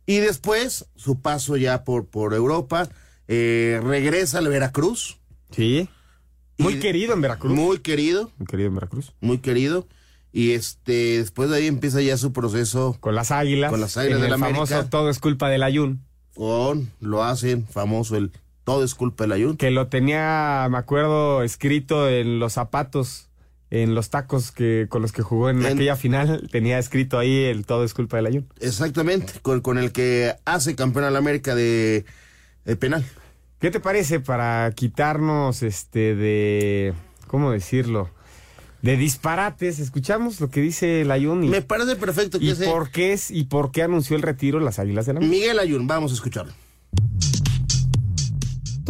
[SPEAKER 4] y después su paso ya por, por Europa, eh, regresa al Veracruz.
[SPEAKER 3] Sí. Muy querido en Veracruz.
[SPEAKER 4] Muy querido.
[SPEAKER 3] Muy querido en Veracruz.
[SPEAKER 4] Muy querido. Y este, después de ahí empieza ya su proceso.
[SPEAKER 3] Con las águilas.
[SPEAKER 4] Con las águilas
[SPEAKER 3] del famoso Todo es culpa del Ayun.
[SPEAKER 4] Con, lo hacen famoso el Todo es culpa del Ayun.
[SPEAKER 3] Que lo tenía, me acuerdo, escrito en los zapatos, en los tacos que con los que jugó en, aquella final. Tenía escrito ahí el Todo es culpa del Ayun.
[SPEAKER 4] Exactamente, con, con el que hace campeón a la América de, de penal.
[SPEAKER 3] ¿Qué te parece para quitarnos este de. ¿Cómo decirlo? De disparates. Escuchamos lo que dice el Ayun.
[SPEAKER 4] Me parece perfecto que
[SPEAKER 3] ¿Y
[SPEAKER 4] ese-
[SPEAKER 3] por qué es y por qué anunció el retiro las Águilas de la América?
[SPEAKER 4] Miguel Ayun, vamos a escucharlo.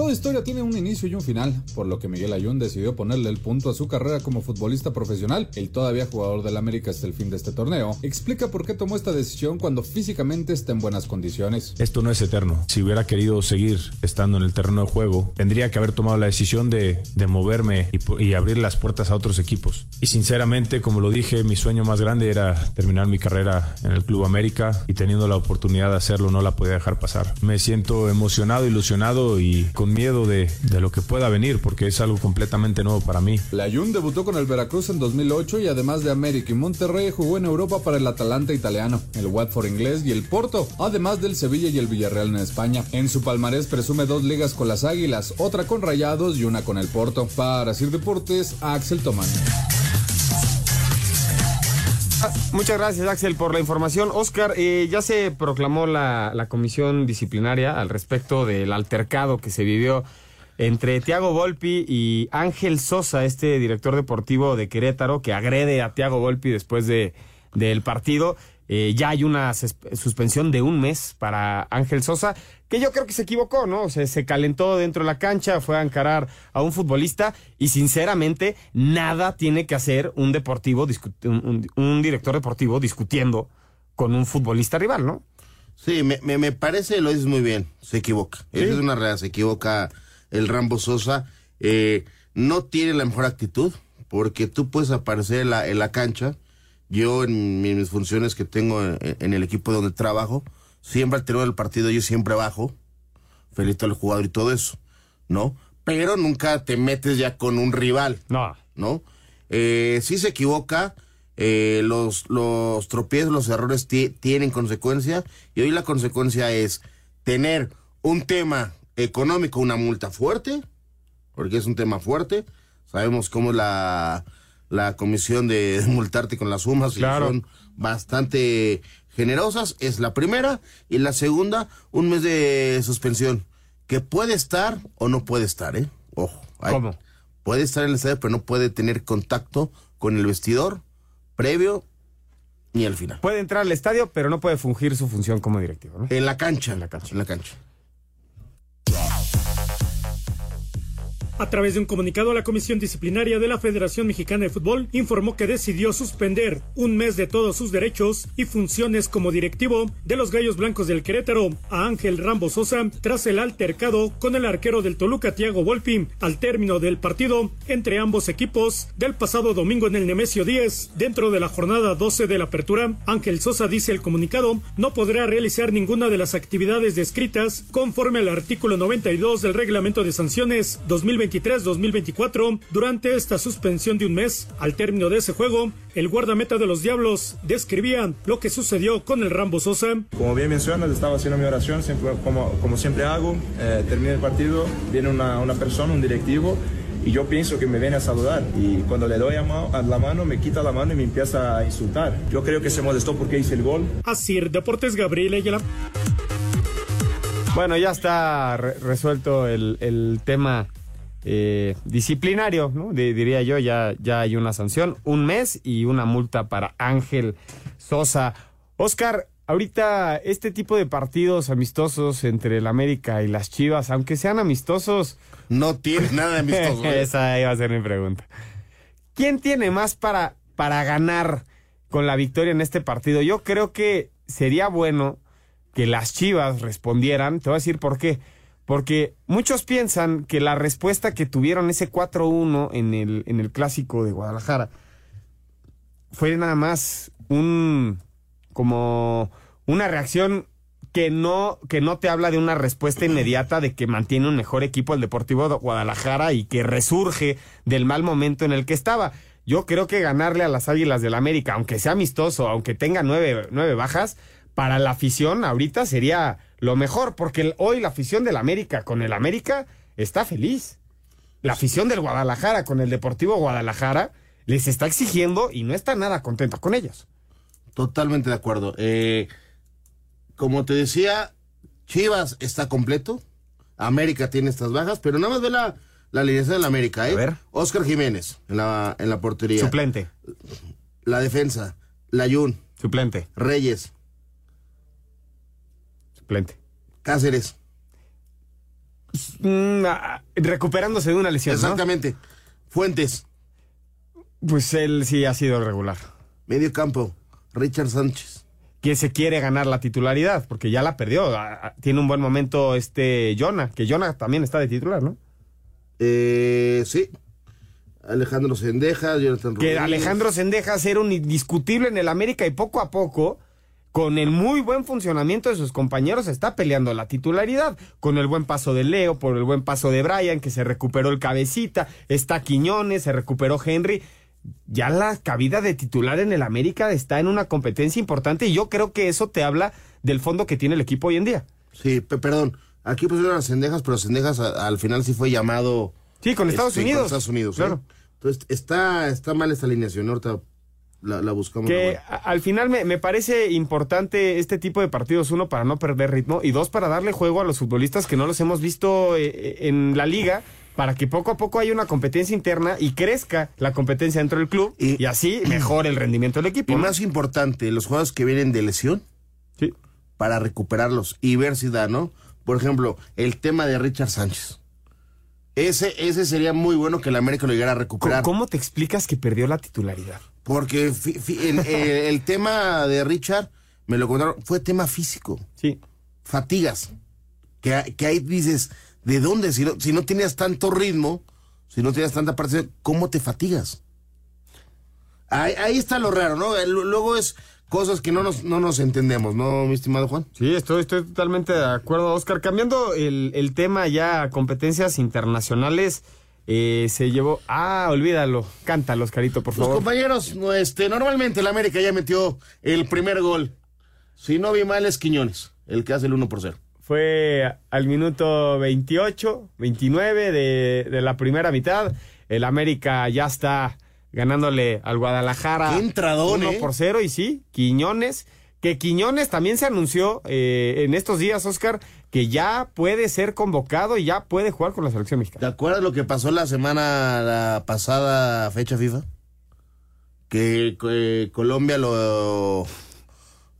[SPEAKER 10] Toda historia tiene un inicio y un final, por lo que Miguel Ayun decidió ponerle el punto a su carrera como futbolista profesional. El todavía jugador del América hasta el fin de este torneo explica por qué tomó esta decisión cuando físicamente está en buenas condiciones.
[SPEAKER 6] Esto no es eterno. Si hubiera querido seguir estando en el terreno de juego, tendría que haber tomado la decisión de, de moverme y, y abrir las puertas a otros equipos. Y sinceramente, como lo dije, mi sueño más grande era terminar mi carrera en el Club América y teniendo la oportunidad de hacerlo no la podía dejar pasar. Me siento emocionado, ilusionado y con miedo de, de lo que pueda venir porque es algo completamente nuevo para mí.
[SPEAKER 10] Layun debutó con el Veracruz en 2008 y además de América y Monterrey jugó en Europa para el Atalanta italiano, el Watford inglés y el Porto, además del Sevilla y el Villarreal en España. En su palmarés presume dos ligas con las Águilas, otra con Rayados y una con el Porto. Para Sir Deportes, Axel Tomán.
[SPEAKER 3] Ah, Muchas gracias, Axel, por la información. Oscar, eh, ya se proclamó la, la comisión disciplinaria al respecto del altercado que se vivió entre Tiago Volpi y Ángel Sosa, este director deportivo de Querétaro, que agrede a Tiago Volpi después de, del partido. Eh, ya hay una sus- suspensión de un mes para Ángel Sosa, que yo creo que se equivocó, ¿no? O sea, se calentó dentro de la cancha, fue a encarar a un futbolista y sinceramente nada tiene que hacer un deportivo, un, un- un director deportivo discutiendo con un futbolista rival, ¿no?
[SPEAKER 4] Sí, me, me, me parece, lo dices muy bien, se equivoca. Es una realidad, se equivoca el Rambo Sosa. Eh, no tiene la mejor actitud, porque tú puedes aparecer en la, en la cancha. Yo, en mi- mis funciones que tengo en, en el equipo donde trabajo, siempre al terminar el partido yo siempre bajo, felicito al jugador y todo eso, ¿no? Pero nunca te metes ya con un rival.
[SPEAKER 3] No.
[SPEAKER 4] ¿No? Eh, si se equivoca, eh, los, los tropiezos, los errores ti- tienen consecuencia y hoy la consecuencia es tener un tema económico, una multa fuerte, porque es un tema fuerte. Sabemos cómo la, la comisión de multarte con las sumas y
[SPEAKER 3] Claro.
[SPEAKER 4] son bastante generosas. Es la primera. Y la segunda, un mes de suspensión. Que puede estar o no puede estar, ¿eh? Ojo. Hay-
[SPEAKER 3] ¿Cómo?
[SPEAKER 4] Puede estar en el estadio, pero no puede tener contacto con el vestidor previo ni al final.
[SPEAKER 3] Puede entrar al estadio, pero no puede fungir su función como directivo, ¿no?
[SPEAKER 4] En la cancha.
[SPEAKER 3] En la cancha.
[SPEAKER 4] En la cancha.
[SPEAKER 5] A través de un comunicado, la Comisión Disciplinaria de la Federación Mexicana de Fútbol informó que decidió suspender un mes de todos sus derechos y funciones como directivo de los Gallos Blancos del Querétaro a Ángel Rambo Sosa tras el altercado con el arquero del Toluca, Tiago Volpi, al término del partido entre ambos equipos del pasado domingo en el Nemesio 10. Dentro de la jornada 12 de la apertura, Ángel Sosa, dice el comunicado, no podrá realizar ninguna de las actividades descritas conforme al artículo 92 del reglamento de sanciones 2023-2024 durante esta suspensión de un mes. Al término de ese juego, el guardameta de los Diablos describía lo que sucedió con el Rambo Sosa.
[SPEAKER 16] Como bien mencionas, estaba haciendo mi oración, siempre, como, como siempre hago. Eh, termina el partido, viene una, una persona, un directivo, y yo pienso que me viene a saludar. Y cuando le doy a, ma- a la mano, me quita la mano y me empieza a insultar. Yo creo que se molestó porque hice el gol.
[SPEAKER 5] Así, Deportes Gabriel Ayala.
[SPEAKER 3] Bueno, ya está re- resuelto el, el tema eh, disciplinario, ¿no? Di- diría yo, ya, ya hay una sanción, un mes y una multa para Ángel Sosa. Oscar, ahorita este tipo de partidos amistosos entre el América y las Chivas, aunque sean amistosos...
[SPEAKER 4] No tiene nada de amistoso.
[SPEAKER 3] Esa iba a ser mi pregunta. ¿Quién tiene más para, para ganar con la victoria en este partido? Yo creo que sería bueno que las Chivas respondieran. Te voy a decir por qué. Porque muchos piensan que la respuesta que tuvieron ese 4-1 en el, en el clásico de Guadalajara fue nada más un como una reacción que no, que no te habla de una respuesta inmediata de que mantiene un mejor equipo el Deportivo de Guadalajara y que resurge del mal momento en el que estaba. Yo creo que ganarle a las Águilas del América, aunque sea amistoso, aunque tenga nueve, nueve bajas, para la afición ahorita sería lo mejor, porque hoy la afición del América con el América está feliz. La afición del Guadalajara con el Deportivo Guadalajara les está exigiendo y no está nada contenta con ellos.
[SPEAKER 4] Totalmente de acuerdo. Eh, como te decía, Chivas está completo. América tiene estas bajas, pero nada más ve la, la alineación de la América, ¿eh?
[SPEAKER 3] A ver.
[SPEAKER 4] Oscar Jiménez en la, en la portería.
[SPEAKER 3] Suplente.
[SPEAKER 4] La defensa. Layún.
[SPEAKER 3] Suplente.
[SPEAKER 4] Reyes.
[SPEAKER 3] Suplente.
[SPEAKER 4] Cáceres.
[SPEAKER 3] Mm, ah, recuperándose de una lesión. ¿no?
[SPEAKER 4] Exactamente. Fuentes.
[SPEAKER 3] Pues él sí ha sido regular.
[SPEAKER 4] Medio campo. Richard Sánchez.
[SPEAKER 3] Que se quiere ganar la titularidad, porque ya la perdió. Ah, ah, Tiene un buen momento este Jonah, que Jonah también está de titular, ¿no?
[SPEAKER 4] Eh, sí. Alejandro Sendejas, Jonathan
[SPEAKER 3] Que
[SPEAKER 4] Rodríguez.
[SPEAKER 3] Alejandro Sendejas era un indiscutible en el América y poco a poco, con el muy buen funcionamiento de sus compañeros, está peleando la titularidad. Con el buen paso de Leo, por el buen paso de Brian, que se recuperó el cabecita, está Quiñones, se recuperó Henry. Ya la cabida de titular en el América está en una competencia importante y yo creo que eso te habla del fondo que tiene el equipo hoy en día.
[SPEAKER 4] Sí, pe- perdón. Aquí pusieron a Sendejas, pero Sendejas a- al final sí fue llamado.
[SPEAKER 3] Sí, con Estados
[SPEAKER 4] este,
[SPEAKER 3] Unidos.
[SPEAKER 4] Con Estados Unidos, ¿eh?
[SPEAKER 3] Claro.
[SPEAKER 4] Entonces, está, está mal esta alineación. Ahorita la, la buscamos.
[SPEAKER 3] Que
[SPEAKER 4] la
[SPEAKER 3] al final me, me parece importante este tipo de partidos, uno para no perder ritmo y dos para darle juego a los futbolistas que no los hemos visto eh, eh, en la liga para que poco a poco haya una competencia interna y crezca la competencia dentro del club y, así mejore el rendimiento del equipo.
[SPEAKER 4] Y
[SPEAKER 3] ¿no?
[SPEAKER 4] más importante, los jugadores que vienen de lesión.
[SPEAKER 3] Sí.
[SPEAKER 4] Para recuperarlos y ver si da, ¿no? Por ejemplo, el tema de Richard Sánchez. Ese, ese sería muy bueno que el América lo llegara a recuperar.
[SPEAKER 3] ¿Cómo te explicas que perdió la titularidad?
[SPEAKER 4] Porque fi- fi- eh, el tema de Richard, me lo contaron, fue tema físico.
[SPEAKER 3] Sí.
[SPEAKER 4] Fatigas. Que, que ahí dices, ¿de dónde? Si no, si no tenías tanto ritmo, si no tenías tanta parte, ¿cómo te fatigas? Ahí, ahí está lo raro, ¿no? El- Luego es cosas que no nos, no nos entendemos, ¿no, mi estimado Juan?
[SPEAKER 3] Sí, estoy, estoy totalmente de acuerdo, Oscar. Cambiando el, el tema ya a competencias internacionales, eh, se llevó... Ah, olvídalo. Cántalo, Oscarito, por
[SPEAKER 4] Los
[SPEAKER 3] favor.
[SPEAKER 4] compañeros, no, este, normalmente el América ya metió el primer gol. Si no vi mal es Quiñones, el que hace el 1 por 0.
[SPEAKER 3] Fue al minuto 28, 29 de, de la primera mitad. El América ya está ganándole al Guadalajara.
[SPEAKER 4] Qué entradón,
[SPEAKER 3] 1
[SPEAKER 4] ¿eh?
[SPEAKER 3] por 0 y sí, Quiñones. Que Quiñones también se anunció eh, en estos días, Oscar, que ya puede ser convocado y ya puede jugar con la selección
[SPEAKER 4] ¿Te
[SPEAKER 3] mexicana.
[SPEAKER 4] acuerdas lo que pasó la semana la pasada fecha FIFA? Que eh, Colombia lo,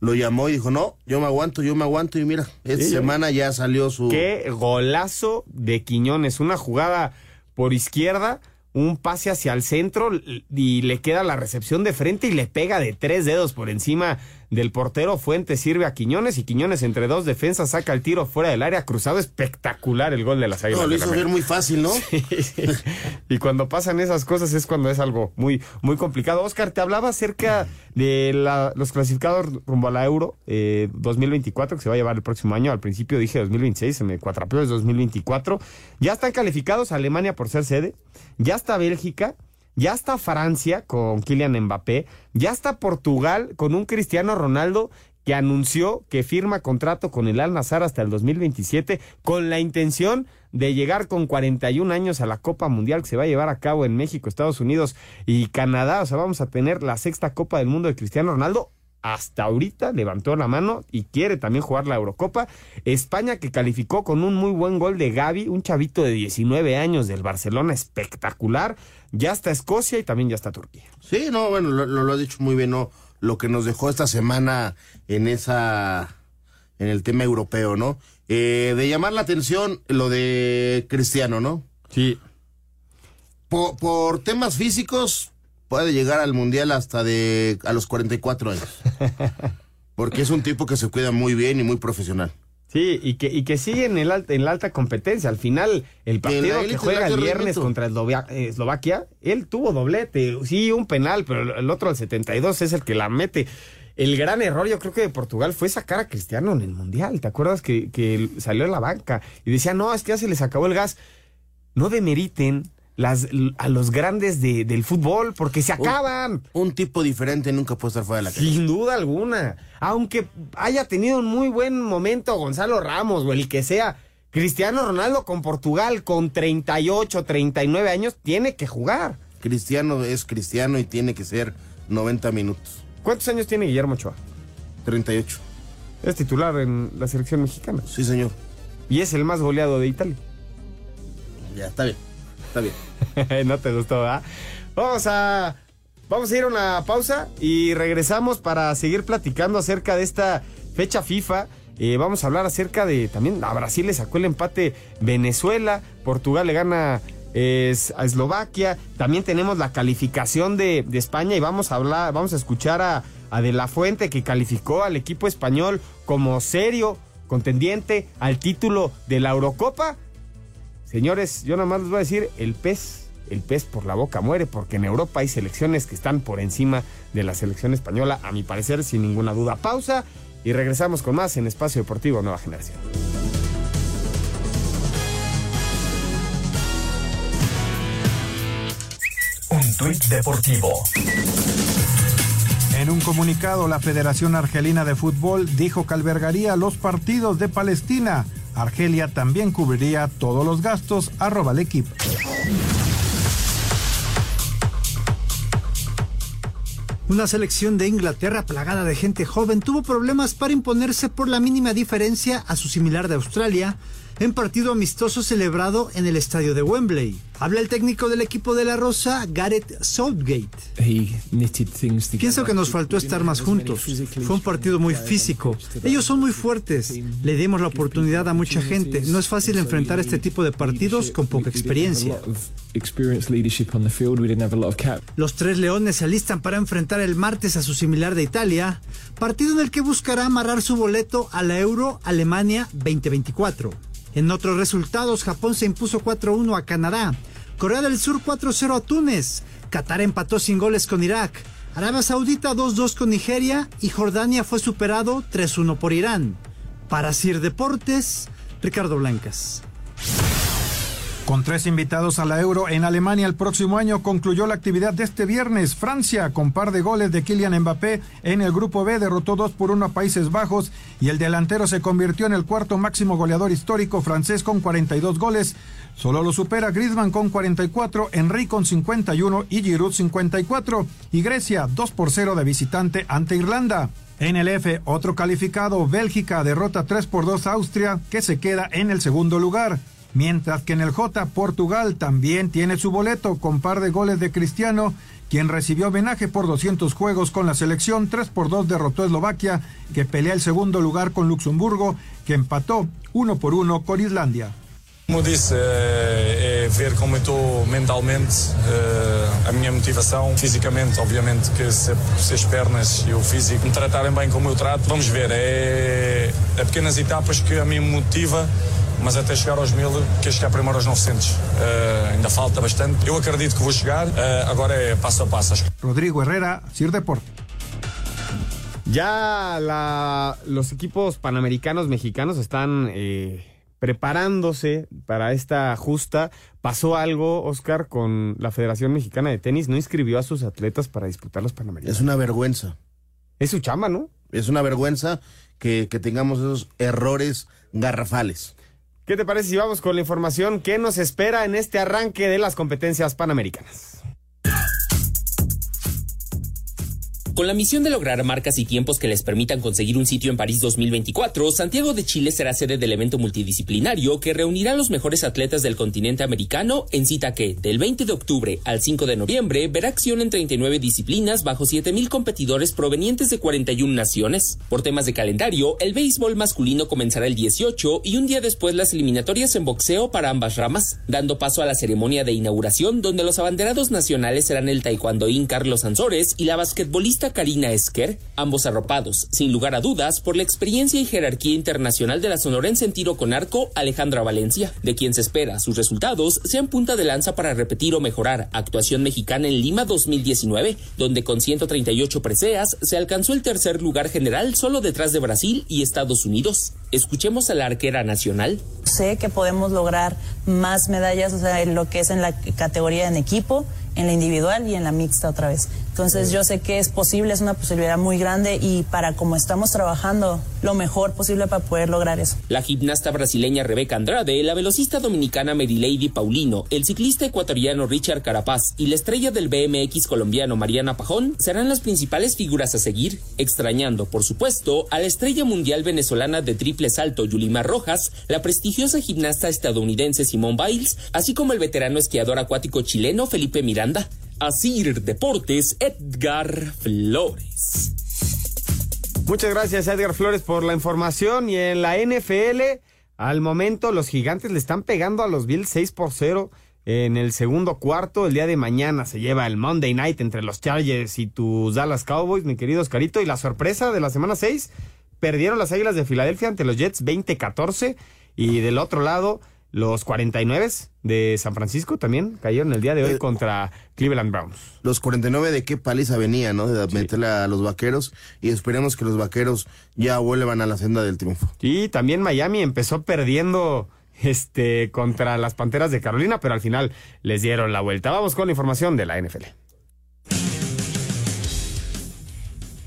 [SPEAKER 4] lo llamó y dijo, no, yo me aguanto, yo me aguanto. Y mira, esta
[SPEAKER 3] Sí,
[SPEAKER 4] semana ya salió su...
[SPEAKER 3] Qué golazo de Quiñones. Una jugada por izquierda, un pase hacia el centro y le queda la recepción de frente y le pega de tres dedos por encima del portero. Fuentes sirve a Quiñones y Quiñones entre dos defensas saca el tiro fuera del área cruzado. Espectacular el gol de las Águilas.
[SPEAKER 4] No, lo hizo ver muy fácil, ¿no?
[SPEAKER 3] Y cuando pasan esas cosas es cuando es algo muy, muy complicado. Oscar, te hablaba acerca de la- los clasificados rumbo a la Euro eh, 2024, que se va a llevar el próximo año. Al principio dije 2026, se me cuatrapeó, es 2024. Ya están calificados Alemania por ser sede, ya está Bélgica, ya está Francia con Kylian Mbappé, ya está Portugal con un Cristiano Ronaldo que anunció que firma contrato con el Al Nazar hasta el 2027 con la intención de llegar con 41 años a la Copa Mundial que se va a llevar a cabo en México, Estados Unidos y Canadá. O sea, vamos a tener la sexta Copa del Mundo de Cristiano Ronaldo. Hasta ahorita levantó la mano y quiere también jugar la Eurocopa. España que calificó con un muy buen gol de Gaby, un chavito de 19 años del Barcelona espectacular. Ya está Escocia y también ya está Turquía.
[SPEAKER 4] Sí, no, bueno, lo, lo, lo has dicho muy bien, ¿no? Lo que nos dejó esta semana en esa, en el tema europeo, ¿no? Eh, de llamar la atención lo de Cristiano, ¿no?
[SPEAKER 3] Sí.
[SPEAKER 4] Por, por temas físicos puede llegar al mundial hasta de a los 44 años. Porque es un tipo que se cuida muy bien y muy profesional.
[SPEAKER 3] Sí, y que, y que sigue en, el alt- en la alta competencia. Al final, el partido que juega el viernes contra Eslovia- Eslovaquia, él tuvo doblete. Sí, un penal, pero el- el otro, al 72, es el que la mete. El gran error, yo creo que de Portugal fue sacar a Cristiano en el Mundial. ¿Te acuerdas que, que salió a la banca y decía, no, es que ya se les acabó el gas? No demeriten las, a los grandes de- del fútbol porque se acaban.
[SPEAKER 4] Un, tipo diferente nunca puede estar fuera de la cancha.
[SPEAKER 3] Sin duda alguna. Aunque haya tenido un muy buen momento Gonzalo Ramos o el que sea, Cristiano Ronaldo con Portugal con 38, 39 años tiene que jugar.
[SPEAKER 4] Cristiano es cristiano y tiene que ser 90 minutos.
[SPEAKER 3] ¿Cuántos años tiene Guillermo Ochoa?
[SPEAKER 4] 38.
[SPEAKER 3] Es titular en la selección mexicana.
[SPEAKER 4] Sí, señor.
[SPEAKER 3] Y es el más goleado de Italia.
[SPEAKER 4] Ya, está bien. Está bien.
[SPEAKER 3] no te gustó, ¿verdad? Vamos a. Vamos a ir a una pausa y regresamos para seguir platicando acerca de esta fecha FIFA. Eh, vamos a hablar acerca de también a Brasil le sacó el empate Venezuela, Portugal le gana es a Eslovaquia. También tenemos la calificación de, de, España y vamos a hablar, vamos a escuchar a, a, De La Fuente que calificó al equipo español como serio contendiente al título de la Eurocopa. Señores, yo nada más les voy a decir, el pez, el pez por la boca muere, porque en Europa hay selecciones que están por encima de la selección española, a mi parecer, sin ninguna duda. Pausa y regresamos con más en Espacio Deportivo Nueva Generación.
[SPEAKER 12] Un tuit deportivo.
[SPEAKER 7] En un comunicado, la Federación Argelina de Fútbol dijo que albergaría los partidos de Palestina. Argelia también cubriría todos los gastos, arroba el equipo.
[SPEAKER 17] Una selección de Inglaterra plagada de gente joven tuvo problemas para imponerse por la mínima diferencia a su similar de Australia en partido amistoso celebrado en el estadio de Wembley. Habla el técnico del equipo de la Rosa, Gareth Southgate. Pienso que nos faltó estar más juntos. Fue un partido muy físico. Ellos son muy fuertes. Le dimos la oportunidad a mucha gente. No es fácil enfrentar este tipo de partidos con poca experiencia. Los tres leones se alistan para enfrentar el martes a su similar de Italia, partido en el que buscará amarrar su boleto a la Euro Alemania 2024. En otros resultados, Japón se impuso 4-1 a Canadá, Corea del Sur 4-0 a Túnez, Qatar empató sin goles con Irak, Arabia Saudita 2-2 con Nigeria y Jordania fue superado 3-1 por Irán. Para Sir Deportes, Ricardo Blancas.
[SPEAKER 7] Con tres invitados a la Euro en Alemania el próximo año concluyó la actividad de este viernes. Francia, con par de goles de Kylian Mbappé en el grupo B, derrotó 2 por 1 a Países Bajos y el delantero se convirtió en el cuarto máximo goleador histórico francés con 42 goles. Solo lo supera Griezmann con 44, Henry con 51 y Giroud 54. Y Grecia 2 por 0 de visitante ante Irlanda. En el F, otro calificado, Bélgica derrota 3 por 2 a Austria, que se queda en el segundo lugar. Mientras que en el J, Portugal también tiene su boleto con par de goles de Cristiano, quien recibió homenaje por 200 juegos con la selección. 3 por 2 derrotó a Eslovaquia, que pelea el segundo lugar con Luxemburgo, que empató 1 por 1 con Islandia.
[SPEAKER 18] Como disse, é ver como eu mentalmente, a minha motivação, fisicamente, obviamente que se, se as pernas e o físico me tratarem bem como eu trato, vamos ver, é, é pequenas etapas que a mim motiva mas até chegar aos mil, quero chegar primeiro aos 900. Uh, ainda falta bastante. Eu acredito que vou chegar, uh, agora é passo a passo.
[SPEAKER 7] Rodrigo Herrera, Sir Deporte.
[SPEAKER 3] Ya la, los equipos panamericanos mexicanos están eh, preparándose para esta justa. Pasó algo, Oscar, con la Federación Mexicana de Tenis. No inscribió a sus atletas para disputar los panamericanos.
[SPEAKER 4] Es una vergüenza.
[SPEAKER 3] Es su chamba, ¿no?
[SPEAKER 4] Es una vergüenza que, que tengamos esos errores garrafales.
[SPEAKER 3] ¿Qué te parece si vamos con la información que nos espera en este arranque de las competencias panamericanas?
[SPEAKER 13] Con la misión de lograr marcas y tiempos que les permitan conseguir un sitio en París 2024, Santiago de Chile será sede del evento multidisciplinario que reunirá a los mejores atletas del continente americano en cita que, del 20 de octubre al 5 de noviembre, verá acción en 39 disciplinas bajo 7.000 competidores provenientes de 41 naciones. Por temas de calendario, el béisbol masculino comenzará el 18 y un día después las eliminatorias en boxeo para ambas ramas, dando paso a la ceremonia de inauguración donde los abanderados nacionales serán el taekwondoín Carlos Ansores y la basquetbolista Karina Esker, ambos arropados, sin lugar a dudas, por la experiencia y jerarquía internacional de la sonorense en tiro con arco Alejandra Valencia, de quien se espera sus resultados sean punta de lanza para repetir o mejorar actuación mexicana en Lima 2019, donde con 138 preseas se alcanzó el tercer lugar general solo detrás de Brasil y Estados Unidos. Escuchemos a la arquera nacional.
[SPEAKER 19] Sé que podemos lograr más medallas, o sea, en lo que es en la categoría en equipo, en la individual y en la mixta otra vez. Entonces yo sé que es posible, es una posibilidad muy grande y para como estamos trabajando, lo mejor posible para poder lograr eso.
[SPEAKER 13] La gimnasta brasileña Rebeca Andrade, la velocista dominicana Merilady Paulino, el ciclista ecuatoriano Richard Carapaz y la estrella del BMX colombiano Mariana Pajón serán las principales figuras a seguir, extrañando, por supuesto, a la estrella mundial venezolana de triple salto Yulimar Rojas, la prestigiosa gimnasta estadounidense Simone Biles, así como el veterano esquiador acuático chileno Felipe Miranda. Asir Deportes, Edgar Flores.
[SPEAKER 3] Muchas gracias Edgar Flores por la información y en la NFL al momento los gigantes le están pegando a los Bills 6 por 0 en el segundo cuarto. El día de mañana se lleva el Monday Night entre los Chargers y tus Dallas Cowboys, mi querido Oscarito. Y la sorpresa de la semana 6, perdieron las Águilas de Filadelfia ante los Jets 20-14 y del otro lado los 49 de San Francisco también cayeron el día de hoy contra Cleveland Browns.
[SPEAKER 4] Los 49 de qué paliza venía, ¿no? De meterle a los vaqueros y esperemos que los vaqueros ya vuelvan a la senda del triunfo.
[SPEAKER 3] Y también Miami empezó perdiendo este contra las Panteras de Carolina, pero al final les dieron la vuelta. Vamos con la información de la NFL.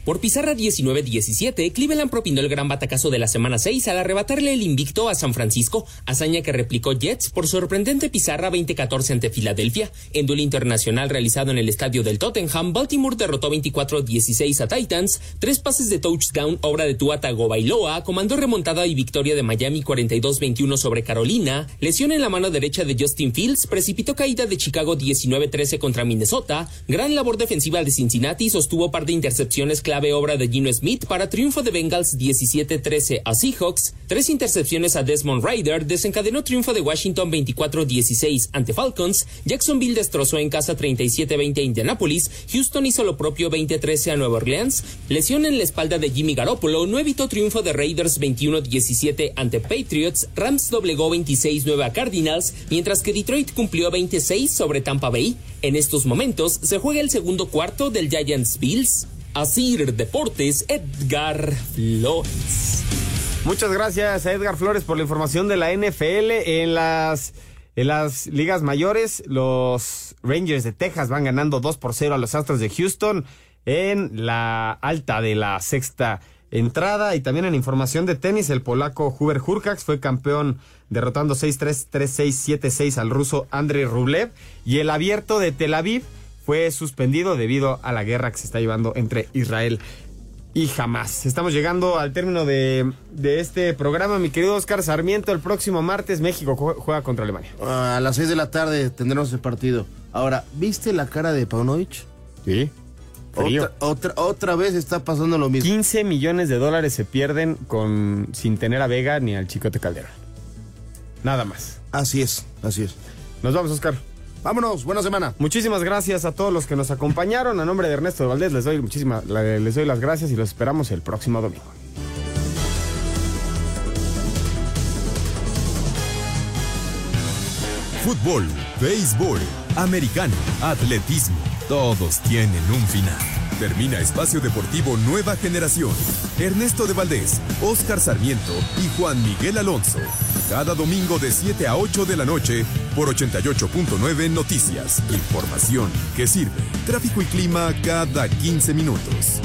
[SPEAKER 13] Por pizarra 19-17, Cleveland propinó el gran batacazo de la semana 6 al arrebatarle el invicto a San Francisco, hazaña que replicó Jets por sorprendente pizarra 20-14 ante Filadelfia. En duelo internacional realizado en el estadio del Tottenham, Baltimore derrotó 24-16 a Titans, tres pases de touchdown, obra de Tua Tagovailoa, comandó remontada y victoria de Miami 42-21 sobre Carolina, lesión en la mano derecha de Justin Fields, precipitó caída de Chicago 19-13 contra Minnesota, gran labor defensiva de Cincinnati sostuvo par de intercepciones clave obra de Gino Smith para triunfo de Bengals 17-13 a Seahawks, tres intercepciones a Desmond Ryder, desencadenó triunfo de Washington 24-16 ante Falcons, Jacksonville destrozó en casa 37-20 a Indianapolis, Houston hizo lo propio 20-13 a Nueva Orleans, lesión en la espalda de Jimmy Garoppolo no evitó triunfo de Raiders 21-17 ante Patriots, Rams doblegó 26-9 a Cardinals, mientras que Detroit cumplió 26 sobre Tampa Bay. En estos momentos se juega el segundo cuarto del Giants Bills. Asir Deportes, Edgar Flores.
[SPEAKER 3] Muchas gracias a Edgar Flores por la información de la NFL. En las, en las ligas mayores, los Rangers de Texas van ganando 2 por 0 a los Astros de Houston en la alta de la sexta entrada. Y también en información de tenis, el polaco Huber Hurkacz fue campeón derrotando 6-3, 3-6, 7-6 al ruso Andrei Rublev. Y el abierto de Tel Aviv fue suspendido debido a la guerra que se está llevando entre Israel y Hamas. Estamos llegando al término de, este programa, mi querido Oscar Sarmiento. El próximo martes México juega contra Alemania.
[SPEAKER 4] A las 6 de la tarde tendremos el partido. Ahora, ¿viste la cara de Paunovic?
[SPEAKER 3] Sí.
[SPEAKER 4] Otra, otra, otra, vez está pasando lo mismo.
[SPEAKER 3] 15 millones de dólares se pierden con sin tener a Vega ni al Chicote Caldera. Nada más.
[SPEAKER 4] Así es, así es.
[SPEAKER 3] Nos vamos, Oscar.
[SPEAKER 4] Vámonos, buena semana.
[SPEAKER 3] Muchísimas gracias a todos los que nos acompañaron. A nombre de Ernesto de Valdés les doy muchísimas les doy las gracias y los esperamos el próximo domingo.
[SPEAKER 2] Fútbol, béisbol, americano, atletismo, todos tienen un final. Termina Espacio Deportivo Nueva Generación. Ernesto de Valdés, Oscar Sarmiento y Juan Miguel Alonso. Cada domingo de 7 a 8 de la noche por 88.9 Noticias. Información que sirve. Tráfico y clima cada 15 minutos.